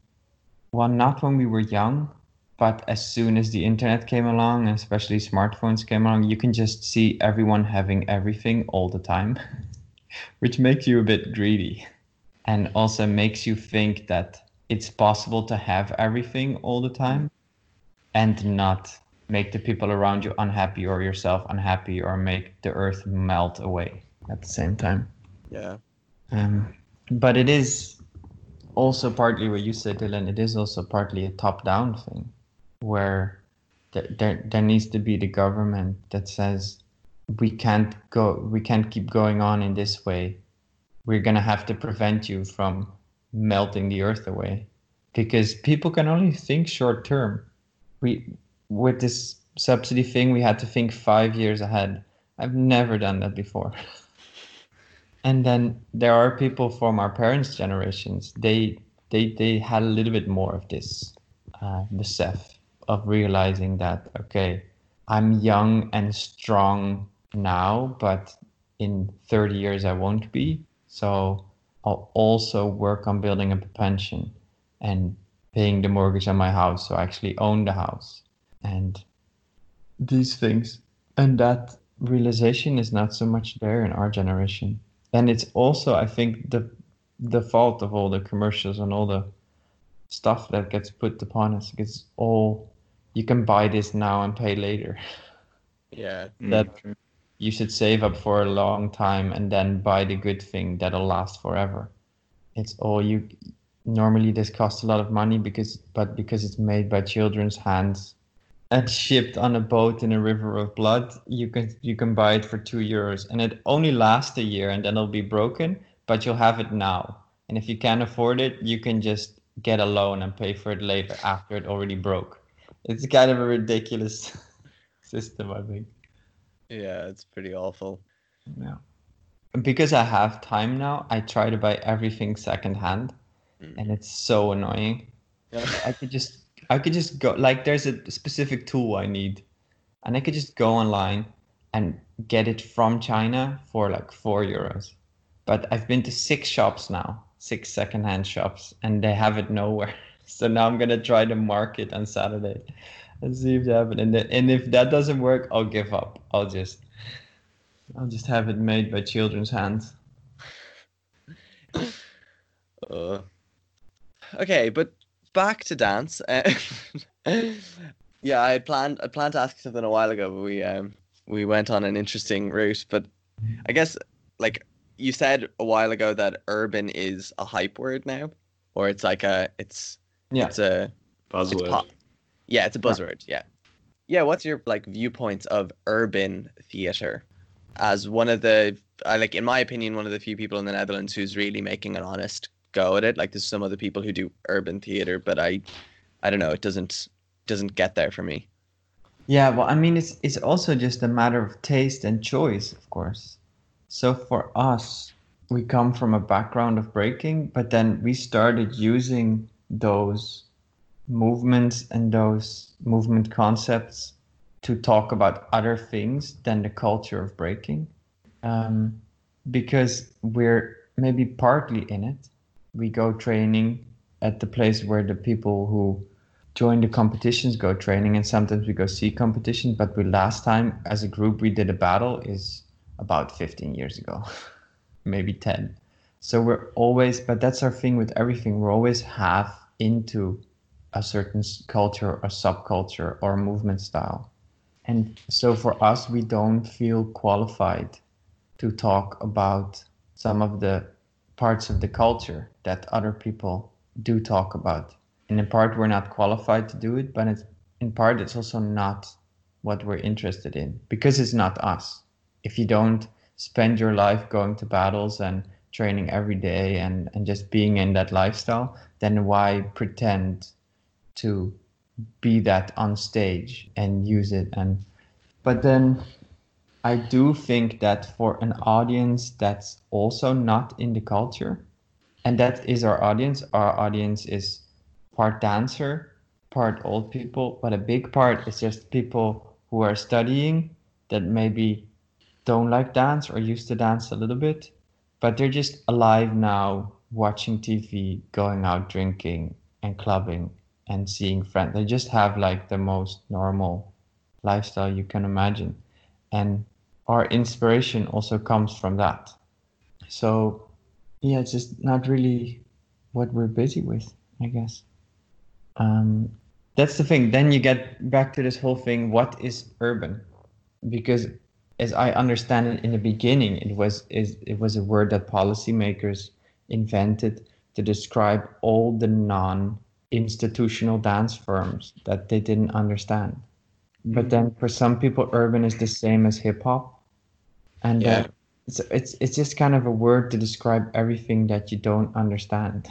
well not when we were young but as soon as the internet came along and especially smartphones came along you can just see everyone having everything all the time *laughs* which makes you a bit greedy and also makes you think that it's possible to have everything all the time and not make the people around you unhappy or yourself unhappy or make the earth melt away at the same time. Yeah. Um, but it is also partly what you said, Dylan. It is also partly a top-down thing, where th- there there needs to be the government that says we can't go, we can't keep going on in this way. We're gonna have to prevent you from melting the earth away, because people can only think short term. We with this subsidy thing, we had to think five years ahead. I've never done that before. *laughs* and then there are people from our parents' generations. They they they had a little bit more of this uh, besef of realizing that okay, I'm young and strong now, but in 30 years I won't be. So I'll also work on building up a pension and paying the mortgage on my house, so I actually own the house and these things. And that realization is not so much there in our generation. And it's also, I think, the the fault of all the commercials and all the stuff that gets put upon us. It's all you can buy this now and pay later. *laughs* Yeah. that mm-hmm. you should save up for a long time and then buy the good thing that'll last forever. It's all you normally this costs a lot of money because but because it's made by children's hands and shipped on a boat in a river of blood, you can you can buy it for two euros, and it only lasts a year, and then it'll be broken. But you'll have it now, and if you can't afford it, you can just get a loan and pay for it later after it already broke. It's kind of a ridiculous *laughs* system, I think. Yeah, it's pretty awful. Yeah. Because I have time now, I try to buy everything secondhand, mm. and it's so annoying. Yeah. I could just I could just go like there's a specific tool I need, and I could just go online and get it from China for like four euros. But I've been to six shops now, six secondhand shops, and they have it nowhere. *laughs* So now I'm gonna try the market on Saturday and see if they have it. And, and if that doesn't work, I'll give up. I'll just I'll just have it made by children's hands. Uh, okay, but back to dance. Uh, *laughs* yeah, I had planned I planned to ask something a while ago, but we um we went on an interesting route. But I guess like you said a while ago that urban is a hype word now. or it's like a it's Yeah. it's a it's Buzzword. pop. Yeah, it's a buzzword. Yeah. Yeah. What's your like viewpoints of urban theater as one of the, I like in my opinion, one of the few people in the Netherlands who's really making an honest go at it. Like there's some other people who do urban theater, but I, I don't know. It doesn't doesn't get there for me. Yeah, well, I mean, it's it's also just a matter of taste and choice, of course. So for us, we come from a background of breaking, but then we started using those movements and those movement concepts to talk about other things than the culture of breaking, um, because we're maybe partly in it. We go training at the place where the people who join the competitions, go training, and sometimes we go see competition. But we last time as a group we did a battle is about 15 years ago, *laughs* maybe 10. So we're always, but that's our thing with everything. We're always half into a certain culture or subculture or movement style. And so for us, we don't feel qualified to talk about some of the parts of the culture that other people do talk about. And in part we're not qualified to do it but it's in part it's also not what we're interested in because it's not us. If you don't spend your life going to battles and training every day and, and just being in that lifestyle then why pretend to be that on stage and use it? And but then i do think that for an audience that's also not in the culture and that is our audience our audience is part dancer, part old people, but a big part is just people who are studying that maybe don't like dance or used to dance a little bit, but they're just alive now, watching TV, going out drinking and clubbing and seeing friends. They just have like the most normal lifestyle you can imagine. And our inspiration also comes from that. So, yeah, it's just not really what we're busy with, I guess um, that's the thing. Then you get back to this whole thing. What is urban? Because as I understand it, in the beginning, it was is it was a word that policymakers invented to describe all the non-institutional dance firms that they didn't understand. But then for some people, urban is the same as hip hop, and Yeah. uh, it's it's it's just kind of a word to describe everything that you don't understand.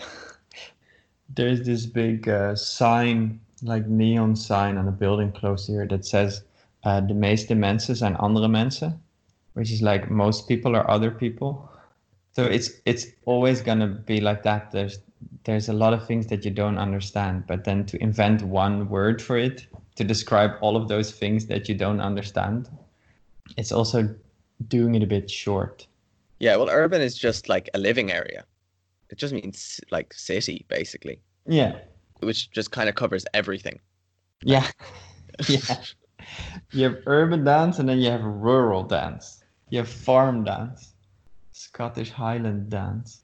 *laughs* there's this big uh, sign, like neon sign on a building close here that says uh, "de meeste mensen zijn andere mensen," which is like most people are other people. So it's it's always gonna be like that. There's there's a lot of things that you don't understand, but then to invent one word for it to describe all of those things that you don't understand, it's also doing it a bit short. Yeah. Well, urban is just like a living area. It just means like city, basically, Yeah, which just kind of covers everything. yeah, *laughs* yeah. You have urban dance and then you have rural dance. You have farm dance, Scottish Highland dance.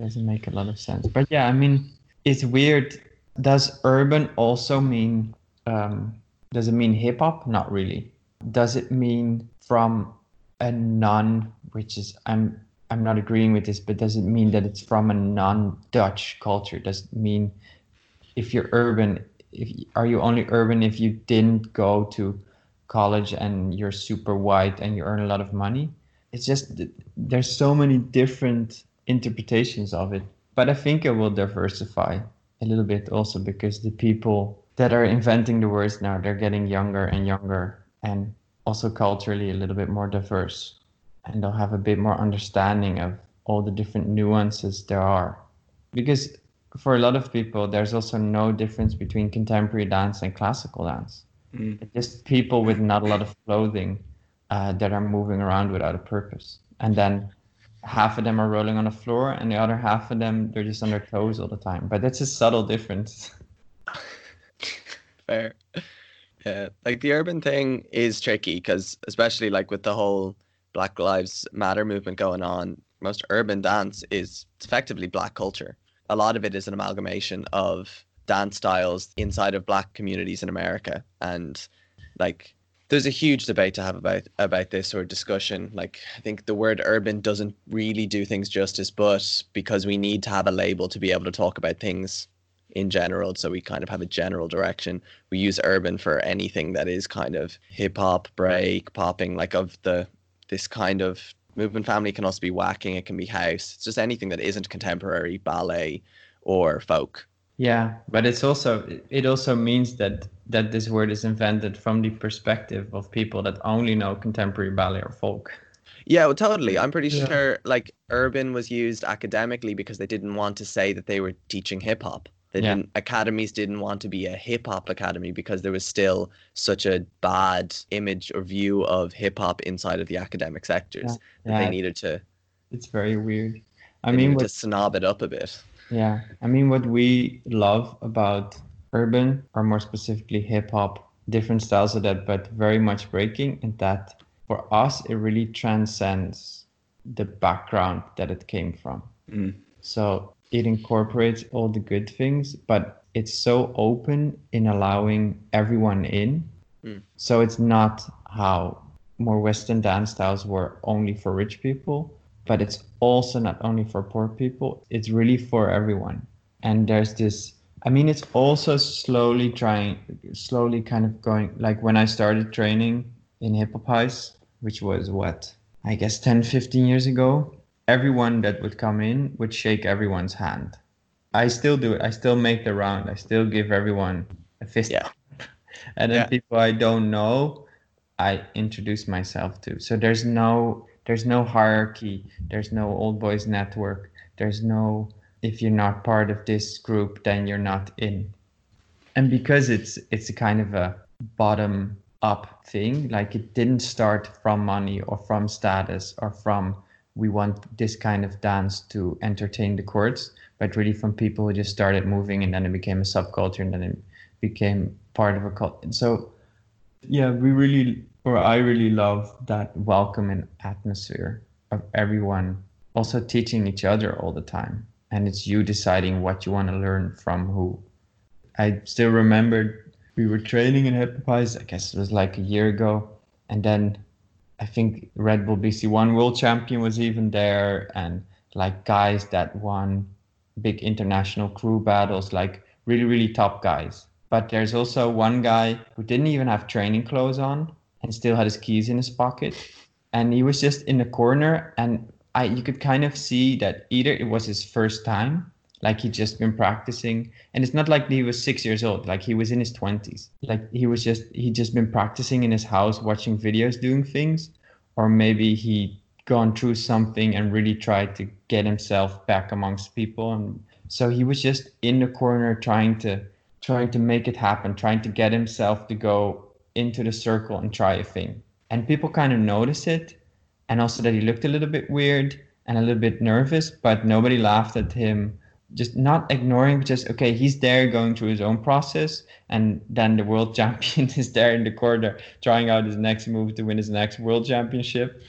Doesn't make a lot of sense. But yeah, I mean, it's weird. Does urban also mean, um, does it mean hip hop? Not really. Does it mean from a non, which is, I'm, I'm not agreeing with this, but does it mean that it's from a non-Dutch culture? Does it mean if you're urban, if are you only urban if you didn't go to college and you're super white and you earn a lot of money? It's just there's so many different interpretations of it. But I think it will diversify a little bit also because the people that are inventing the words now they're getting younger and younger and also culturally a little bit more diverse and they'll have a bit more understanding of all the different nuances there are. Because for a lot of people there's also no difference between contemporary dance and classical dance. Mm. It's just people with not a lot of clothing uh, that are moving around without a purpose. And then half of them are rolling on the floor and the other half of them they're just on their toes all the time. But that's a subtle difference. *laughs* Fair. Yeah, like the urban thing is tricky because, especially like with the whole Black Lives Matter movement going on, most urban dance is effectively black culture. A lot of it is an amalgamation of dance styles inside of black communities in America, and like there's a huge debate to have about about this or discussion. Like I think the word urban doesn't really do things justice, but because we need to have a label to be able to talk about things in general, so we kind of have a general direction. We use urban for anything that is kind of hip hop, break, popping, like of the this kind of movement family can also be waacking, it can be house. It's just anything that isn't contemporary, ballet or folk. Yeah, but it's also it also means that that this word is invented from the perspective of people that only know contemporary ballet or folk. Yeah, well, totally. I'm pretty yeah. sure like urban was used academically because they didn't want to say that they were teaching hip hop. They yeah. didn't academies didn't want to be a hip hop academy because there was still such a bad image or view of hip hop inside of the academic sectors yeah. that yeah. they needed to. It's very weird. I mean, what, to snob it up a bit. Yeah, I mean, what we love about urban, or more specifically hip hop, different styles of that, but very much breaking, and that for us it really transcends the background that it came from. Mm. So it incorporates all the good things, but it's so open in allowing everyone in. Mm. So it's not how more Western dance styles were only for rich people, but it's also not only for poor people, it's really for everyone. And there's this, I mean, it's also slowly trying, slowly kind of going, like when I started training in Hypnotize, which was what, I guess 10, 15 years ago, everyone that would come in would shake everyone's hand. I still do it. I still make the round. I still give everyone a fist. Yeah. *laughs* and then yeah. people I don't know, I introduce myself to. So there's no there's no hierarchy. There's no old boys network. There's no if you're not part of this group, then you're not in. And because it's it's a kind of a bottom up thing, like it didn't start from money or from status or from we want this kind of dance to entertain the courts, but really from people who just started moving and then it became a subculture and then it became part of a cult. And so, yeah, we really, or I really love that welcoming atmosphere of everyone also teaching each other all the time. And it's you deciding what you want to learn from who. I still remember we were training in Hypnotize, I guess it was like a year ago. And then I think Red Bull BC One world champion was even there, and like guys that won big international crew battles, like really, really top guys. But there's also one guy who didn't even have training clothes on and still had his keys in his pocket. And he was just in the corner, and I you could kind of see that either it was his first time like he'd just been practicing. And it's not like he was six years old like he was in his 20s like he was just he'd just been practicing in his house watching videos doing things. Or maybe he'd gone through something and really tried to get himself back amongst people. And so he was just in the corner trying to trying to make it happen trying to get himself to go into the circle and try a thing. And people kind of noticed it. And also that he looked a little bit weird and a little bit nervous but nobody laughed at him just not ignoring, but just okay, he's there going through his own process, and then the world *laughs* champion is there in the corner trying out his next move to win his next world championship.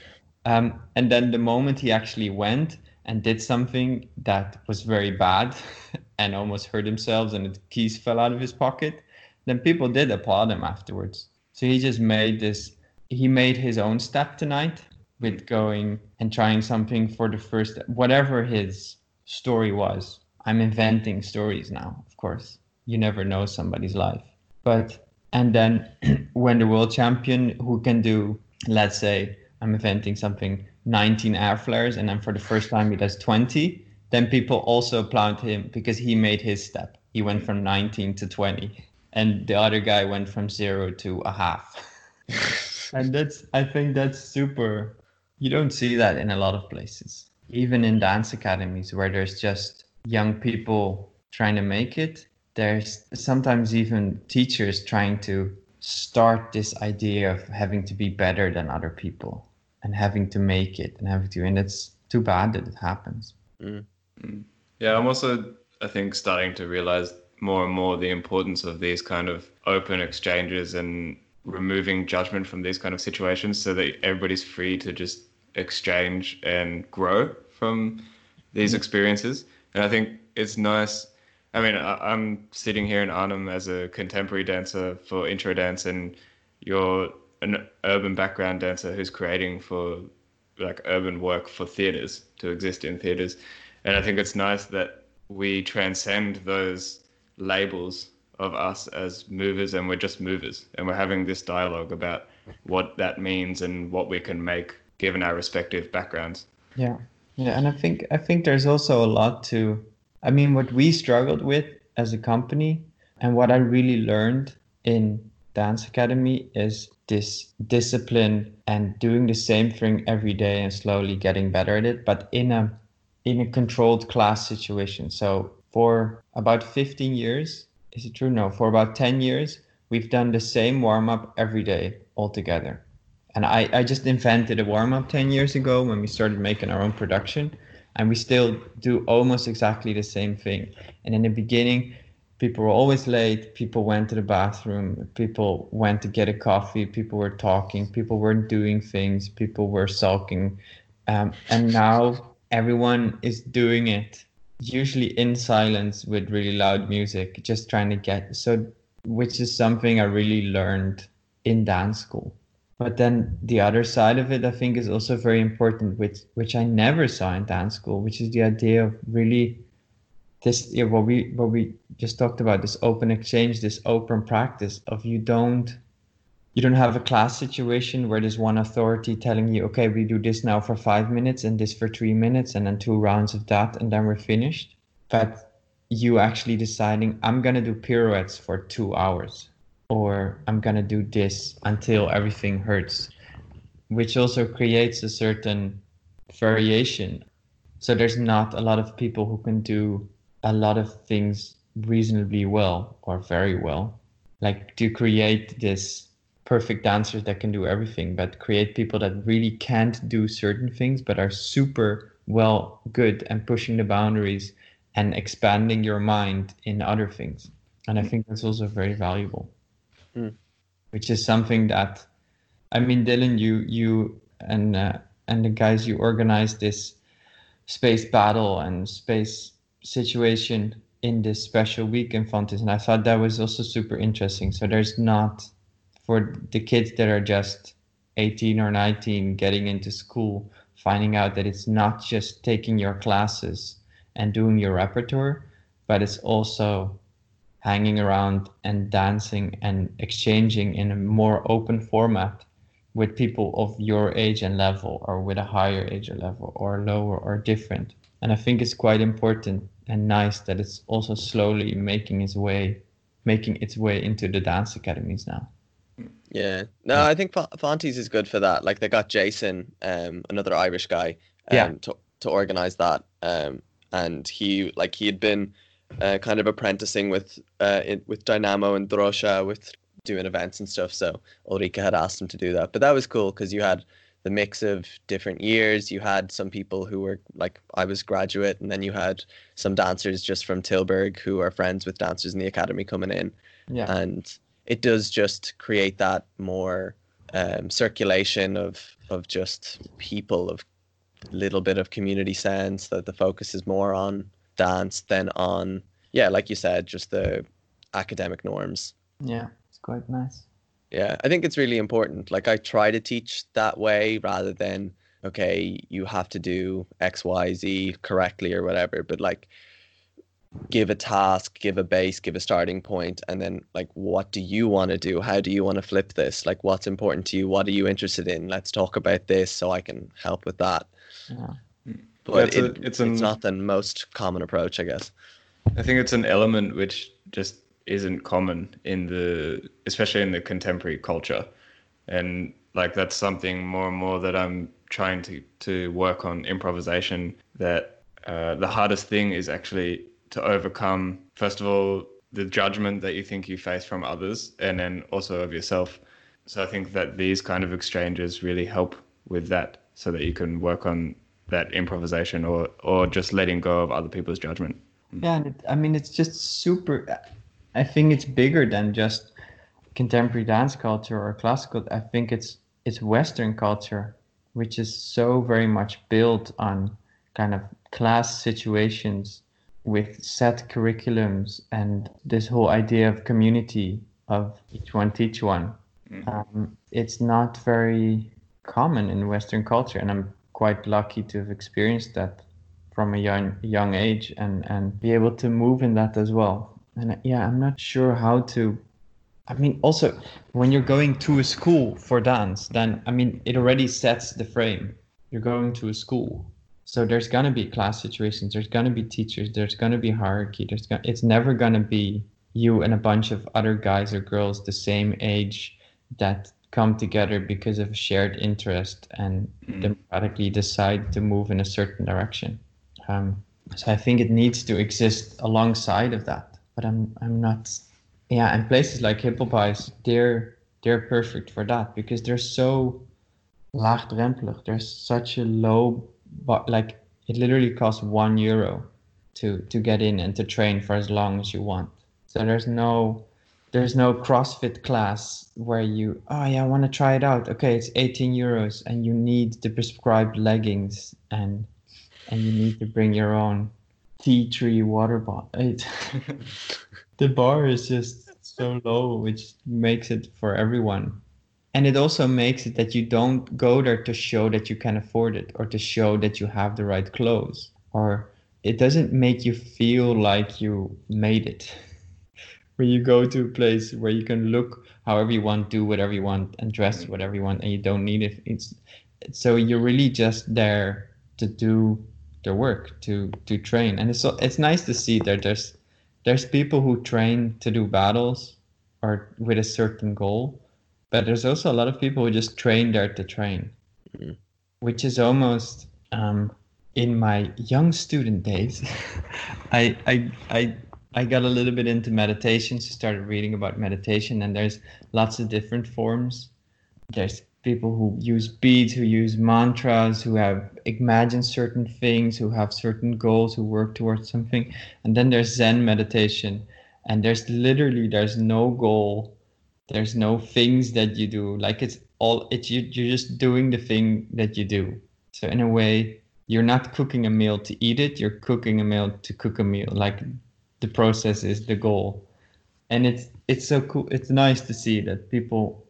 Um, and then the moment he actually went and did something that was very bad *laughs* and almost hurt himself, and the keys fell out of his pocket, then people did applaud him afterwards. So he just made this. He made his own step tonight with going and trying something for the first, whatever his story was I'm inventing stories now, of course. You never know somebody's life. But, and then *clears throat* when the world champion who can do, let's say, I'm inventing something, 19 air flares, and then for the first time he does 20, then people also applaud him because he made his step. He went from 19 to 20, and the other guy went from zero to a half. *laughs* and that's, I think that's super. You don't see that in a lot of places, even in dance academies where there's just young people trying to make it. There's sometimes even teachers trying to start this idea of having to be better than other people and having to make it and having to, and it's too bad that it happens. Mm. mm. Yeah, I'm also, I think, starting to realize more and more the importance of these kind of open exchanges and removing judgment from these kind of situations so that everybody's free to just exchange and grow from these mm. experiences. And I think it's nice. I mean, I, am sitting here in Arnhem as a contemporary dancer for Introdans, and you're an urban background dancer who's creating for like urban work for theaters to exist in theaters. And I think it's nice that we transcend those labels of us as movers and we're just movers and we're having this dialogue about what that means and what we can make given our respective backgrounds. Yeah. Yeah, and I think I think there's also a lot to I mean what we struggled with as a company and what I really learned in dance academy is this discipline and doing the same thing every day and slowly getting better at it but in a in a controlled class situation. So for about 15 years is it true? No for about 10 years we've done the same warm up every day all together and I, I just invented a warm up 10 years ago when we started making our own production. And we still do almost exactly the same thing. And in the beginning people were always late. People went to the bathroom. People went to get a coffee. People were talking. People weren't doing things. People were sulking. Um, and now everyone is doing it usually in silence with really loud music just trying to get so which is something i really learned in dance school but then the other side of it i think is also very important which which i never saw in dance school which is the idea of really this yeah, what we what we just talked about this open exchange this open practice of you don't you don't have a class situation where there's one authority telling you okay we do this now for five minutes and this for three minutes and then two rounds of that and then we're finished. But you actually deciding i'm going to do pirouettes for two hours or i'm going to do this until everything hurts which also creates a certain variation so there's not a lot of people who can do a lot of things reasonably well or very well. Like to create this perfect dancers that can do everything, but create people that really can't do certain things but are super well good and pushing the boundaries and expanding your mind in other things. And I think that's also very valuable. Mm. Which is something that I mean Dylan you you and uh, and the guys you organized this space battle and space situation in this special week in Fontys, and I thought that was also super interesting. So there's not for the kids that are just 18 or 19 getting into school, finding out that it's not just taking your classes and doing your repertoire, but it's also hanging around and dancing and exchanging in a more open format with people of your age and level or with a higher age or level or lower or different and I think it's quite important and nice that it's also slowly making its way, making its way into the dance academies now. Yeah, no, I think Fontys is good for that. Like they got Jason, um, another Irish guy, um, yeah. to to organize that. Um, and he like he had been uh, kind of apprenticing with uh in, with Dynamo and Drosha with doing events and stuff. So Ulrika had asked him to do that, but that was cool because you had the mix of different years. You had some people who were like I was graduate, and then you had some dancers just from Tilburg who are friends with dancers in the academy coming in. Yeah. And it does just create that more um, circulation of of just people of a little bit of community sense that the focus is more on dance than on yeah like you said just the academic norms yeah it's quite nice yeah, I think it's really important. Like I try to teach that way rather than okay, you have to do X, Y, Z correctly or whatever. But like give a task, give a base, give a starting point, and then like what do you want to do? How do you want to flip this? Like what's important to you? What are you interested in? Let's talk about this so I can help with that. Yeah. But Yeah, it's a- it, it's it's, an- not the most common approach, I guess. I think it's an element which just isn't common in the, especially in the contemporary culture, and like that's something more and more that I'm trying to to work on improvisation. That uh, the hardest thing is actually to overcome first of all the judgment that you think you face from others, and then also of yourself. So I think that these kind of exchanges really help with that, so that you can work on that improvisation or or just letting go of other people's judgment. Yeah, I mean it's just super. I think it's bigger than just contemporary dance culture or classical. I think it's it's Western culture, which is so very much built on kind of class situations with set curriculums and this whole idea of community of each one teach one. Um, it's not very common in Western culture, and I'm quite lucky to have experienced that from a young young age and and be able to move in that as well. And uh, yeah, I'm not sure how to. I mean, also when you're going to a school for dance, then I mean it already sets the frame. You're going to a school, so there's gonna be class situations. There's gonna be teachers. There's gonna be hierarchy. There's gonna, it's never gonna be you and a bunch of other guys or girls the same age that come together because of a shared interest and Mm. democratically decide to move in a certain direction. Um, so I think it needs to exist alongside of that. But I'm I'm not. Yeah, and places like Hippelbais, they're they're perfect for that because they're so laagdrempelig. There's such a low, but like it literally costs one euro to to get in and to train for as long as you want. So there's no there's no CrossFit class where you oh yeah I want to try it out. Okay, it's 18 euros and you need the prescribed leggings and and you need to bring your own tea tree water bottle. *laughs* The bar is just so low, which makes it for everyone. And it also makes it that you don't go there to show that you can afford it or to show that you have the right clothes. Or it doesn't make you feel like you made it. When you go to a place where you can look however you want, do whatever you want, and dress whatever you want, and you don't need it. It's so you're really just there to do the work, to to train, and it's so, it's nice to see that there's there's people who train to do battles or with a certain goal, but there's also a lot of people who just train there to train, Mhm. which is almost um, in my young student days. *laughs* I I I I got a little bit into meditation, so started reading about meditation, and there's lots of different forms. There's people who use beads, who use mantras, who have imagined certain things, who have certain goals, who work towards something. And then there's Zen meditation, and there's literally there's no goal, there's no things that you do. Like it's all it's you you're just doing the thing that you do. So in a way, you're not cooking a meal to eat it, you're cooking a meal to cook a meal. Like the process is the goal. And it's it's so cool. It's nice to see that people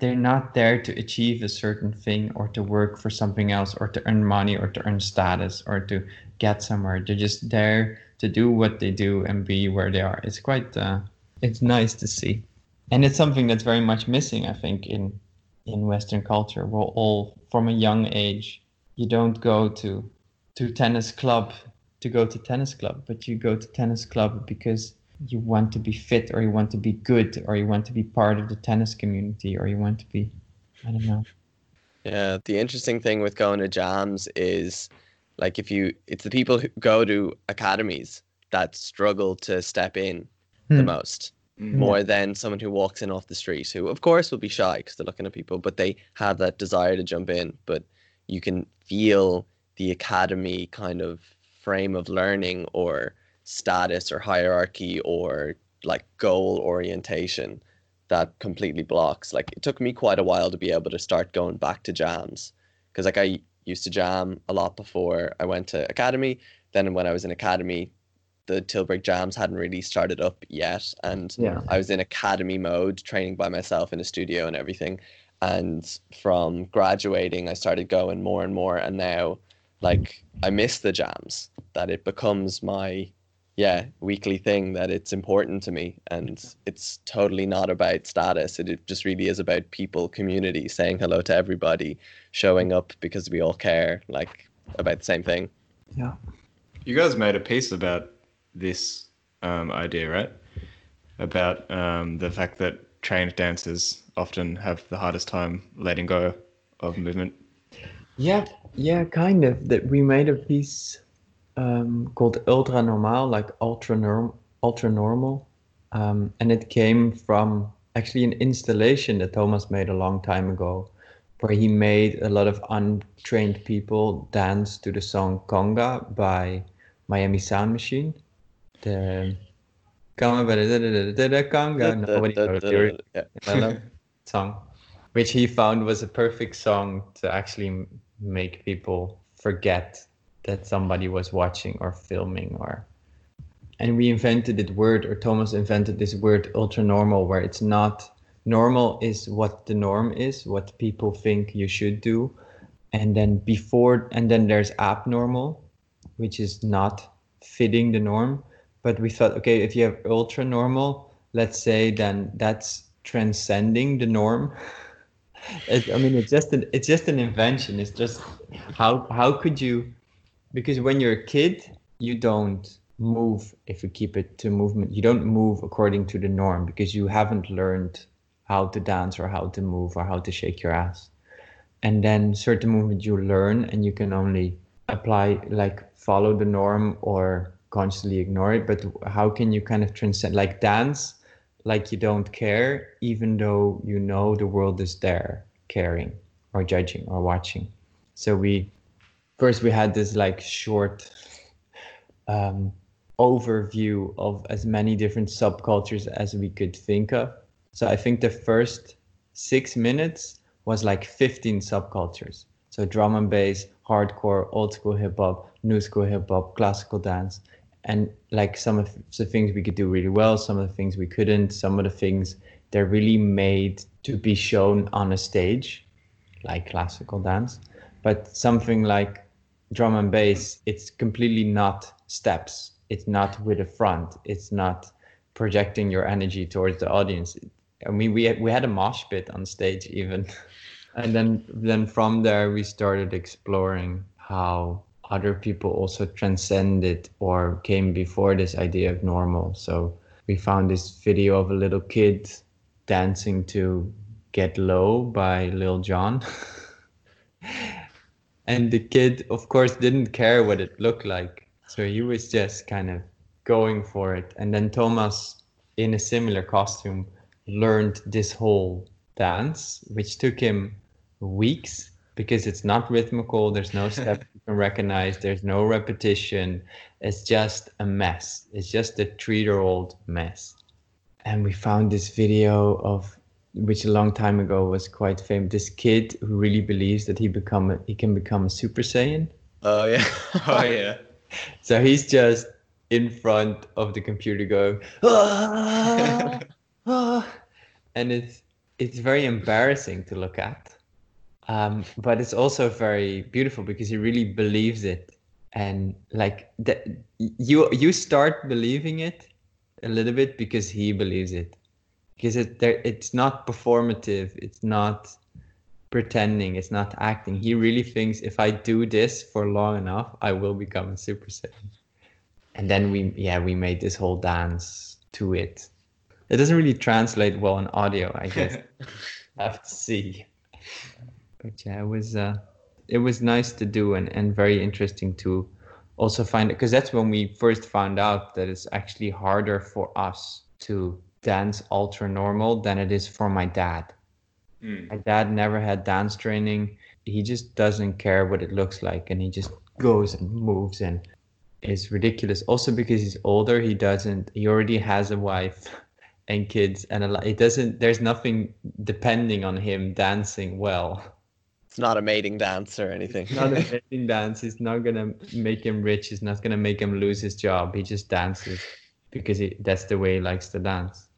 they're not there to achieve a certain thing or to work for something else or to earn money or to earn status or to get somewhere. They're just there to do what they do and be where they are. It's quite uh, it's nice to see. And it's something that's very much missing, I think, in in Western culture. We're all from a young age. You don't go to to tennis club to go to tennis club, but you go to tennis club because you want to be fit or you want to be good or you want to be part of the tennis community or you want to be I don't know. Yeah, the interesting thing with going to jams is like if you it's the people who go to academies that struggle to step in the Hmm. most Mm. more than someone who walks in off the street who of course will be shy because they're looking at people but they have that desire to jump in but you can feel the academy kind of frame of learning or status or hierarchy or like goal orientation that completely blocks like it took me quite a while to be able to start going back to jams because like i used to jam a lot before i went to academy then when i was in academy the tilburg jams hadn't really started up yet and Yeah. I was in academy mode, training by myself in a studio and everything. And from graduating, I started going more and more. And now, like, I miss the jams, that it becomes my, yeah, weekly thing, that it's important to me. And it's totally not about status. It, it just really is about people, community, saying hello to everybody, showing up because we all care, like, about the same thing. Yeah. You guys made a piece about this um, idea, right? About um, the fact that trained dancers often have the hardest time letting go of movement. Yeah, yeah, kind of. That we made a piece um, called Ultra Normal, like ultra norm, ultra normal, um, and it came from actually an installation that Thomas made a long time ago, where he made a lot of untrained people dance to the song Conga by Miami Sound Machine. The Conga, Conga. Nobody knows the. Song, which he found was a perfect song to actually make people forget that somebody was watching or filming or. And we invented this word, or Thomas invented this word ultra normal, where it's not normal is what the norm is, what people think you should do. And then before, and then there's abnormal, which is not fitting the norm. But we thought, okay, if you have ultra normal, let's say, then that's transcending the norm. *laughs* It, I mean, it's just an it's just an invention. It's just how how could you? Because when you're a kid, you don't move if we keep it to movement. You don't move according to the norm because you haven't learned how to dance or how to move or how to shake your ass. And then certain movements you learn and you can only apply like follow the norm or constantly ignore it. But how can you kind of transcend like dance? Like you don't care, even though you know the world is there caring or judging or watching. So we first we had this like short um, overview of as many different subcultures as we could think of. So I think the first six minutes was like 15 subcultures. So drum and bass, hardcore, old school hip hop, new school hip hop, classical dance, and like some of the things we could do really well some of the things we couldn't some of the things they're really made to be shown on a stage like classical dance. But something like drum and bass it's completely not steps. It's not with a front. It's not projecting your energy towards the audience. I mean we had, we had a mosh pit on stage even. *laughs* And then then from there we started exploring how other people also transcended or came before this idea of normal. So we found this video of a little kid dancing to Get Low by Lil Jon. *laughs* and the kid, of course, didn't care what it looked like. So he was just kind of going for it. And then Thomas, in a similar costume, learned this whole dance, which took him weeks because it's not rhythmical. There's no *laughs* step can recognize. There's no repetition. It's just a mess. It's just a three-year-old mess. And we found this video of which a long time ago was quite famous. This kid who really believes that he become a, he can become a Super Saiyan. Oh yeah. *laughs* Oh yeah. *laughs* so he's just in front of the computer going, ah, ah, *laughs* and it's it's very embarrassing to look at um, but it's also very beautiful because he really believes it. And like that you you start believing it a little bit because he believes it. Because it there it's not performative. It's not pretending. It's not acting. He really thinks if i do this for long enough i will become a super saiyan. And then we yeah we made this whole dance to it. It doesn't really translate well in audio i guess. *laughs* Have to see but yeah, it was uh, it was nice to do and, and very interesting to also find it because that's when we first found out that it's actually harder for us to dance ultra normal than it is for my dad. Mm. My dad never had dance training. He just doesn't care what it looks like and he just goes and moves and is ridiculous. Also because he's older, he doesn't he already has a wife *laughs* and kids and a lot it doesn't there's nothing depending on him dancing well it's not a mating dance or anything. It's not a *laughs* mating dance. It's not gonna make him rich. It's not gonna make him lose his job. He just dances because he, that's the way he likes to dance.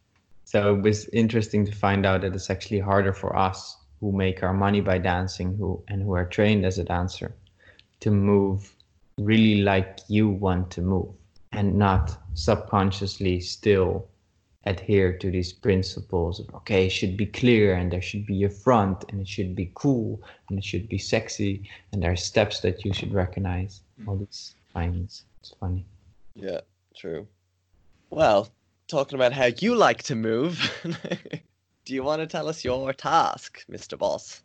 So it was interesting to find out that it's actually harder for us who make our money by dancing, who and who are trained as a dancer, to move really like you want to move and not subconsciously still adhere to these principles of okay it should be clear and there should be a front and it should be cool and it should be sexy and there are steps that you should recognize. All these things it's funny. Yeah true. Well talking about how you like to move *laughs* do you want to tell us your task mr boss?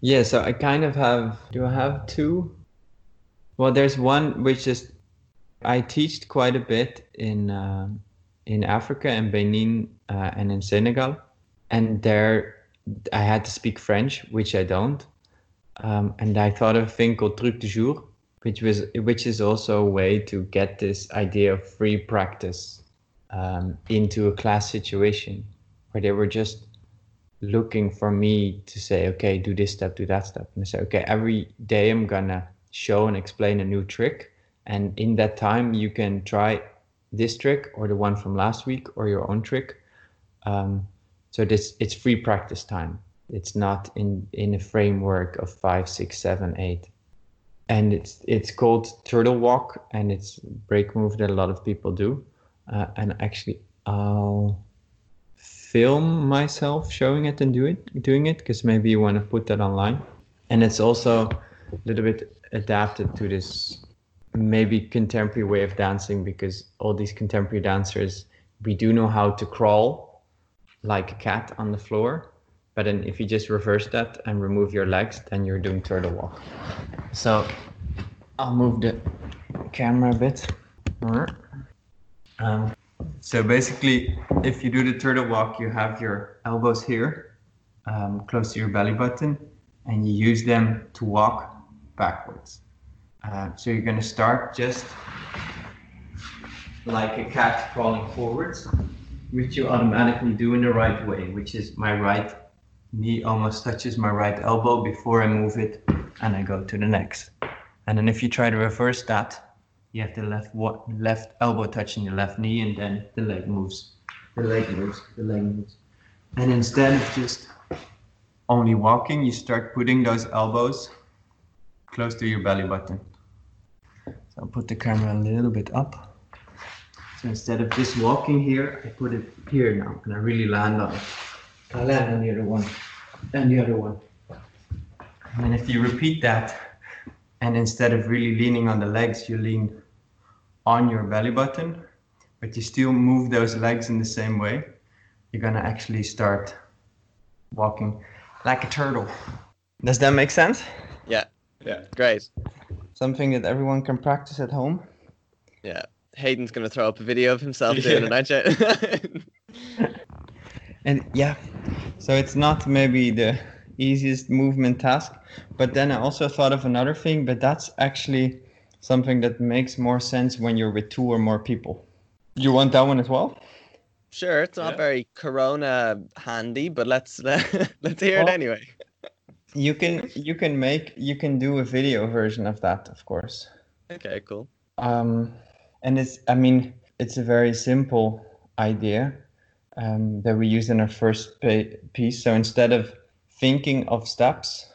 Yeah so i kind of have do i have two? Well there's one which is i teach quite a bit in um, in Africa and Benin uh, and in Senegal, and there I had to speak French, which I don't. Um, and I thought of a thing called truc du jour, which was which is also a way to get this idea of free practice um, into a class situation where they were just looking for me to say, okay, do this step, do that step, and I say, okay, every day I'm gonna show and explain a new trick, and in that time you can try this trick or the one from last week or your own trick. Um, So this it's free practice time. It's not in in a framework of five, six, seven, eight, and it's it's called turtle walk, and it's break move that a lot of people do. Uh, and actually, I'll film myself showing it and do it, doing it, because maybe you want to put that online. And it's also a little bit adapted to this maybe contemporary way of dancing because all these contemporary dancers we do know how to crawl like a cat on the floor. But then if you just reverse that and remove your legs then you're doing turtle walk. So i'll move the camera a bit. Um, so basically if you do the turtle walk you have your elbows here um, close to your belly button and you use them to walk backwards uh, so you're going to start just like a cat crawling forwards, which you automatically do in the right way, which is my right knee almost touches my right elbow before I move it and I go to the next. And then if you try to reverse that, you have the left left elbow touching the left knee and then the leg moves. The leg moves, the leg moves. And instead of just only walking, you start putting those elbows close to your belly button. I'll put the camera a little bit up. So instead of just walking here, I put it here now, and I really land on it. I land on the other one, and the other one. And if you repeat that, and instead of really leaning on the legs, you lean on your belly button, but you still move those legs in the same way, you're gonna actually start walking like a turtle. Does that make sense? Yeah. Yeah. Great. Something that everyone can practice at home. Yeah. Hayden's gonna throw up a video of himself *laughs* doing it, aren't? *laughs* And yeah, so it's not maybe the easiest movement task, but then I also thought of another thing, but that's actually something that makes more sense when you're with two or more people. You want that one as well? sure, it's not Yeah. very corona handy, but let's *laughs* let's hear it anyway. You can you can make you can do a video version of that, of course. Okay, cool. Um, and it's I mean it's a very simple idea um, that we use in our first pa- piece. So instead of thinking of steps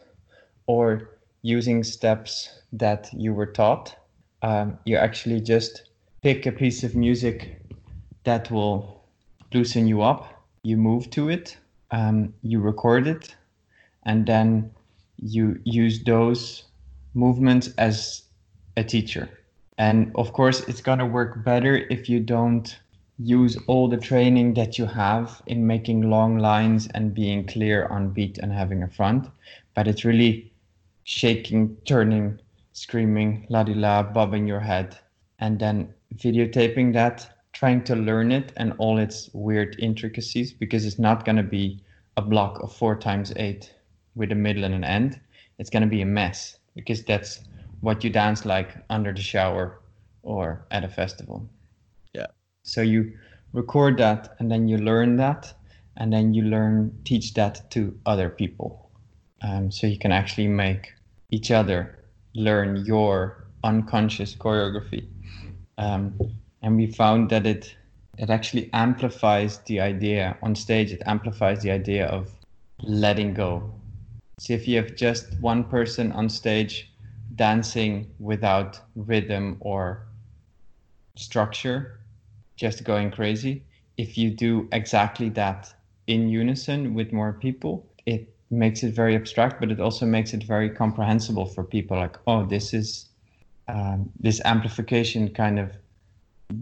or using steps that you were taught, um, you actually just pick a piece of music that will loosen you up. You move to it, um, you record it, and then you use those movements as a teacher. And of course, it's going to work better if you don't use all the training that you have in making long lines and being clear on beat and having a front. But it's really shaking, turning, screaming, la di la, bobbing your head, and then videotaping that, trying to learn it and all its weird intricacies because it's not going to be a block of four times eight with a middle and an end. It's going to be a mess because that's what you dance like under the shower or at a festival. Yeah. So you record that and then you learn that and then you learn teach that to other people. Um, so you can actually make each other learn your unconscious choreography. Um, and we found that it it actually amplifies the idea on stage. It amplifies the idea of letting go. So if you have just one person on stage dancing without rhythm or structure, just going crazy. If you do exactly that in unison with more people, it makes it very abstract, but it also makes it very comprehensible for people. Like, oh, this is um, this amplification kind of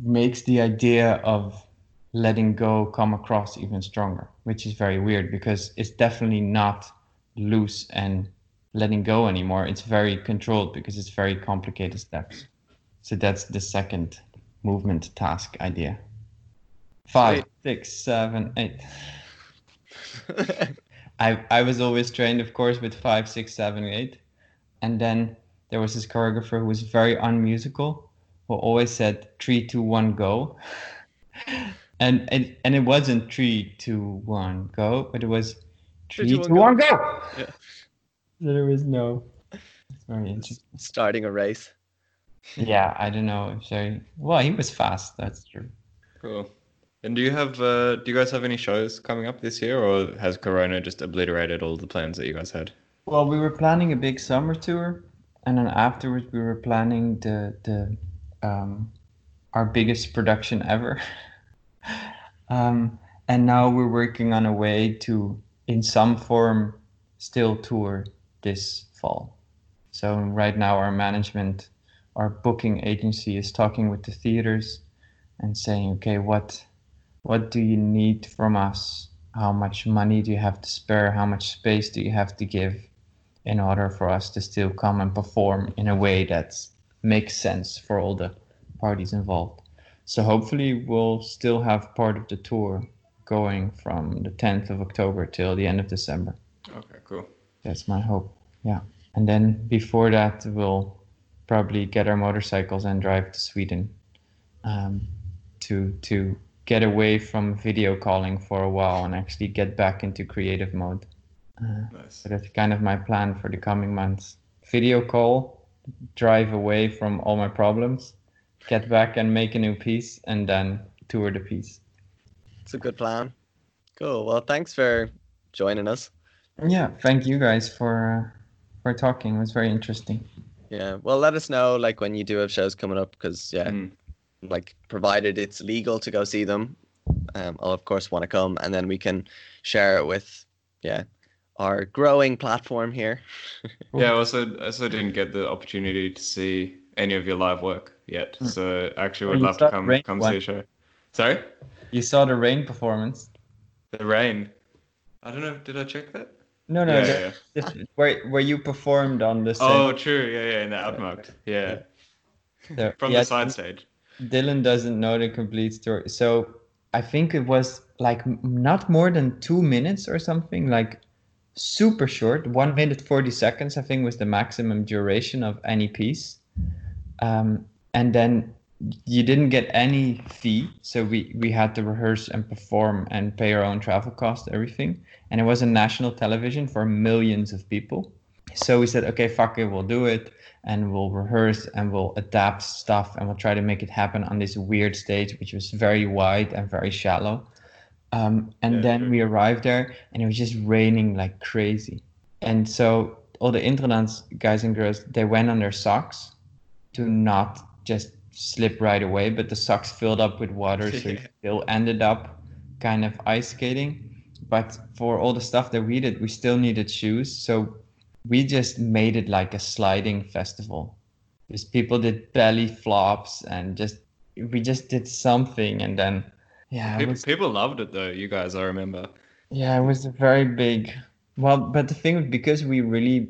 makes the idea of letting go come across even stronger, which is very weird because it's definitely not loose and letting go anymore. It's very controlled because it's very complicated steps. So that's the second movement task idea. Five, Sweet. six, seven, eight. I I was always trained, of course, with five, six, seven, eight, and then there was this choreographer who was very unmusical, who always said three, two, one, go, *laughs* and and and it wasn't three, two, one, go, but it was Three, three, two, two, one, one, go. Yeah. There was no. It's very interesting. Starting a race. Yeah, I don't know if they. Well, he was fast. That's true. Cool. And do you have uh, do you guys have any shows coming up this year, or has Corona just obliterated all the plans that you guys had? Well, we were planning a big summer tour, and then afterwards we were planning the the um, our biggest production ever. *laughs* um, and now we're working on a way to, in some form, still tour this fall. So right now our management, our booking agency is talking with the theaters and saying, okay, what what do you need from us? How much money do you have to spare? How much space do you have to give in order for us to still come and perform in a way that makes sense for all the parties involved? So hopefully we'll still have part of the tour going from the 10th of October till the end of December. Okay, cool. That's my hope. Yeah. And then before that, we'll probably get our motorcycles and drive to Sweden um, to to get away from video calling for a while and actually get back into creative mode. Uh, Nice. so that's kind of my plan for the coming months. Video call, drive away from all my problems, get back and make a new piece, and then tour the piece. It's a good plan. Cool. Well, thanks for joining us. Yeah, thank you guys for uh, for talking. It was very interesting. Yeah. Well, let us know like when you do have shows coming up, because yeah, Mm. like provided it's legal to go see them, um, I'll of course want to come, and then we can share it with yeah our growing platform here. *laughs* Yeah, I also I also didn't get the opportunity to see any of your live work yet, Mm. so actually would you love to come come one. see a show. Sorry, You saw the rain performance? the rain. I don't know. Did I check that? No, no, yeah, the- yeah. the- where where you performed on the same. Oh, true. Yeah, yeah, in the Uitmarkt. Yeah, there. from Yeah, the side stage. Dylan doesn't know the complete story. So I think it was like not more than two minutes or something, like super short. One minute, 40 seconds, I think, was the maximum duration of any piece. Um, and then you didn't get any fee. So we, we had to rehearse and perform and pay our own travel cost, everything. And it was a national television for millions of people. So we said, okay, fuck it, we'll do it and we'll rehearse and we'll adapt stuff and we'll try to make it happen on this weird stage which was very wide and very shallow um, and Yeah, then sure. we arrived there and it was just raining like crazy and so all the Introdans guys and girls they went on their socks to not just slip right away but the socks filled up with water so you *laughs* still ended up kind of ice skating but for all the stuff that we did we still needed shoes so we just made it like a sliding festival because people did belly flops and just we just did something and then yeah People, was, people loved it though. You guys, I remember. yeah it was a very big well but the thing because we really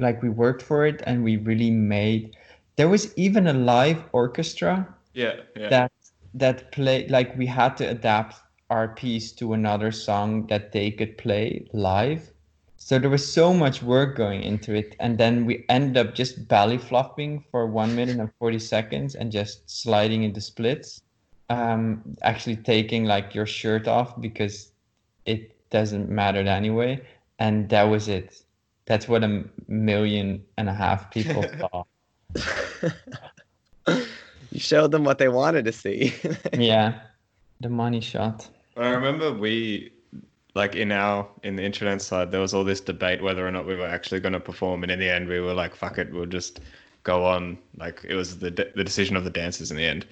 like we worked for it and we really made there was even a live orchestra Yeah, yeah. that that play like we had to adapt our piece to another song that they could play live. So there was so much work going into it and then we ended up just belly flopping for one minute and 40 seconds and just sliding into splits. Um actually taking like your shirt off because it doesn't matter anyway. And that was it. That's what a million and a half people *laughs* saw *laughs* you showed them what they wanted to see. *laughs* yeah the money shot I remember we, like in our in the internet side, there was all this debate whether or not we were actually going to perform, and in the end, we were like, "Fuck it, we'll just go on." Like it was the de- the decision of the dancers in the end.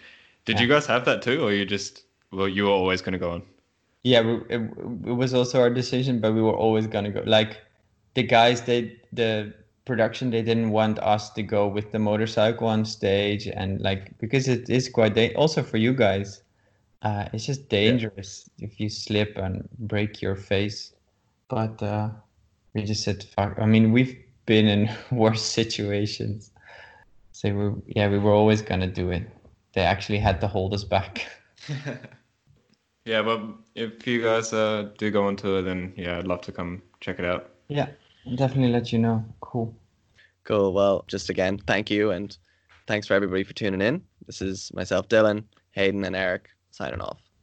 Did you guys have that too, or you just well, you were always going to go on? yeah we, it, it was also our decision but we were always gonna go like the guys they the production they didn't want us to go with the motorcycle on stage and like because it is quite da- also for you guys uh, it's just dangerous if you slip and break your face. But uh, we just said fuck i mean we've been in *laughs* worse situations. So we yeah we were always gonna do it. They actually had to hold us back. *laughs* Yeah, but if you guys uh, do go on tour, then yeah, I'd love to come check it out. yeah definitely let you know cool cool. Well, just again, thank you, and thanks for everybody for tuning in. This is myself, Dylan, Hayden, and Eric signing off.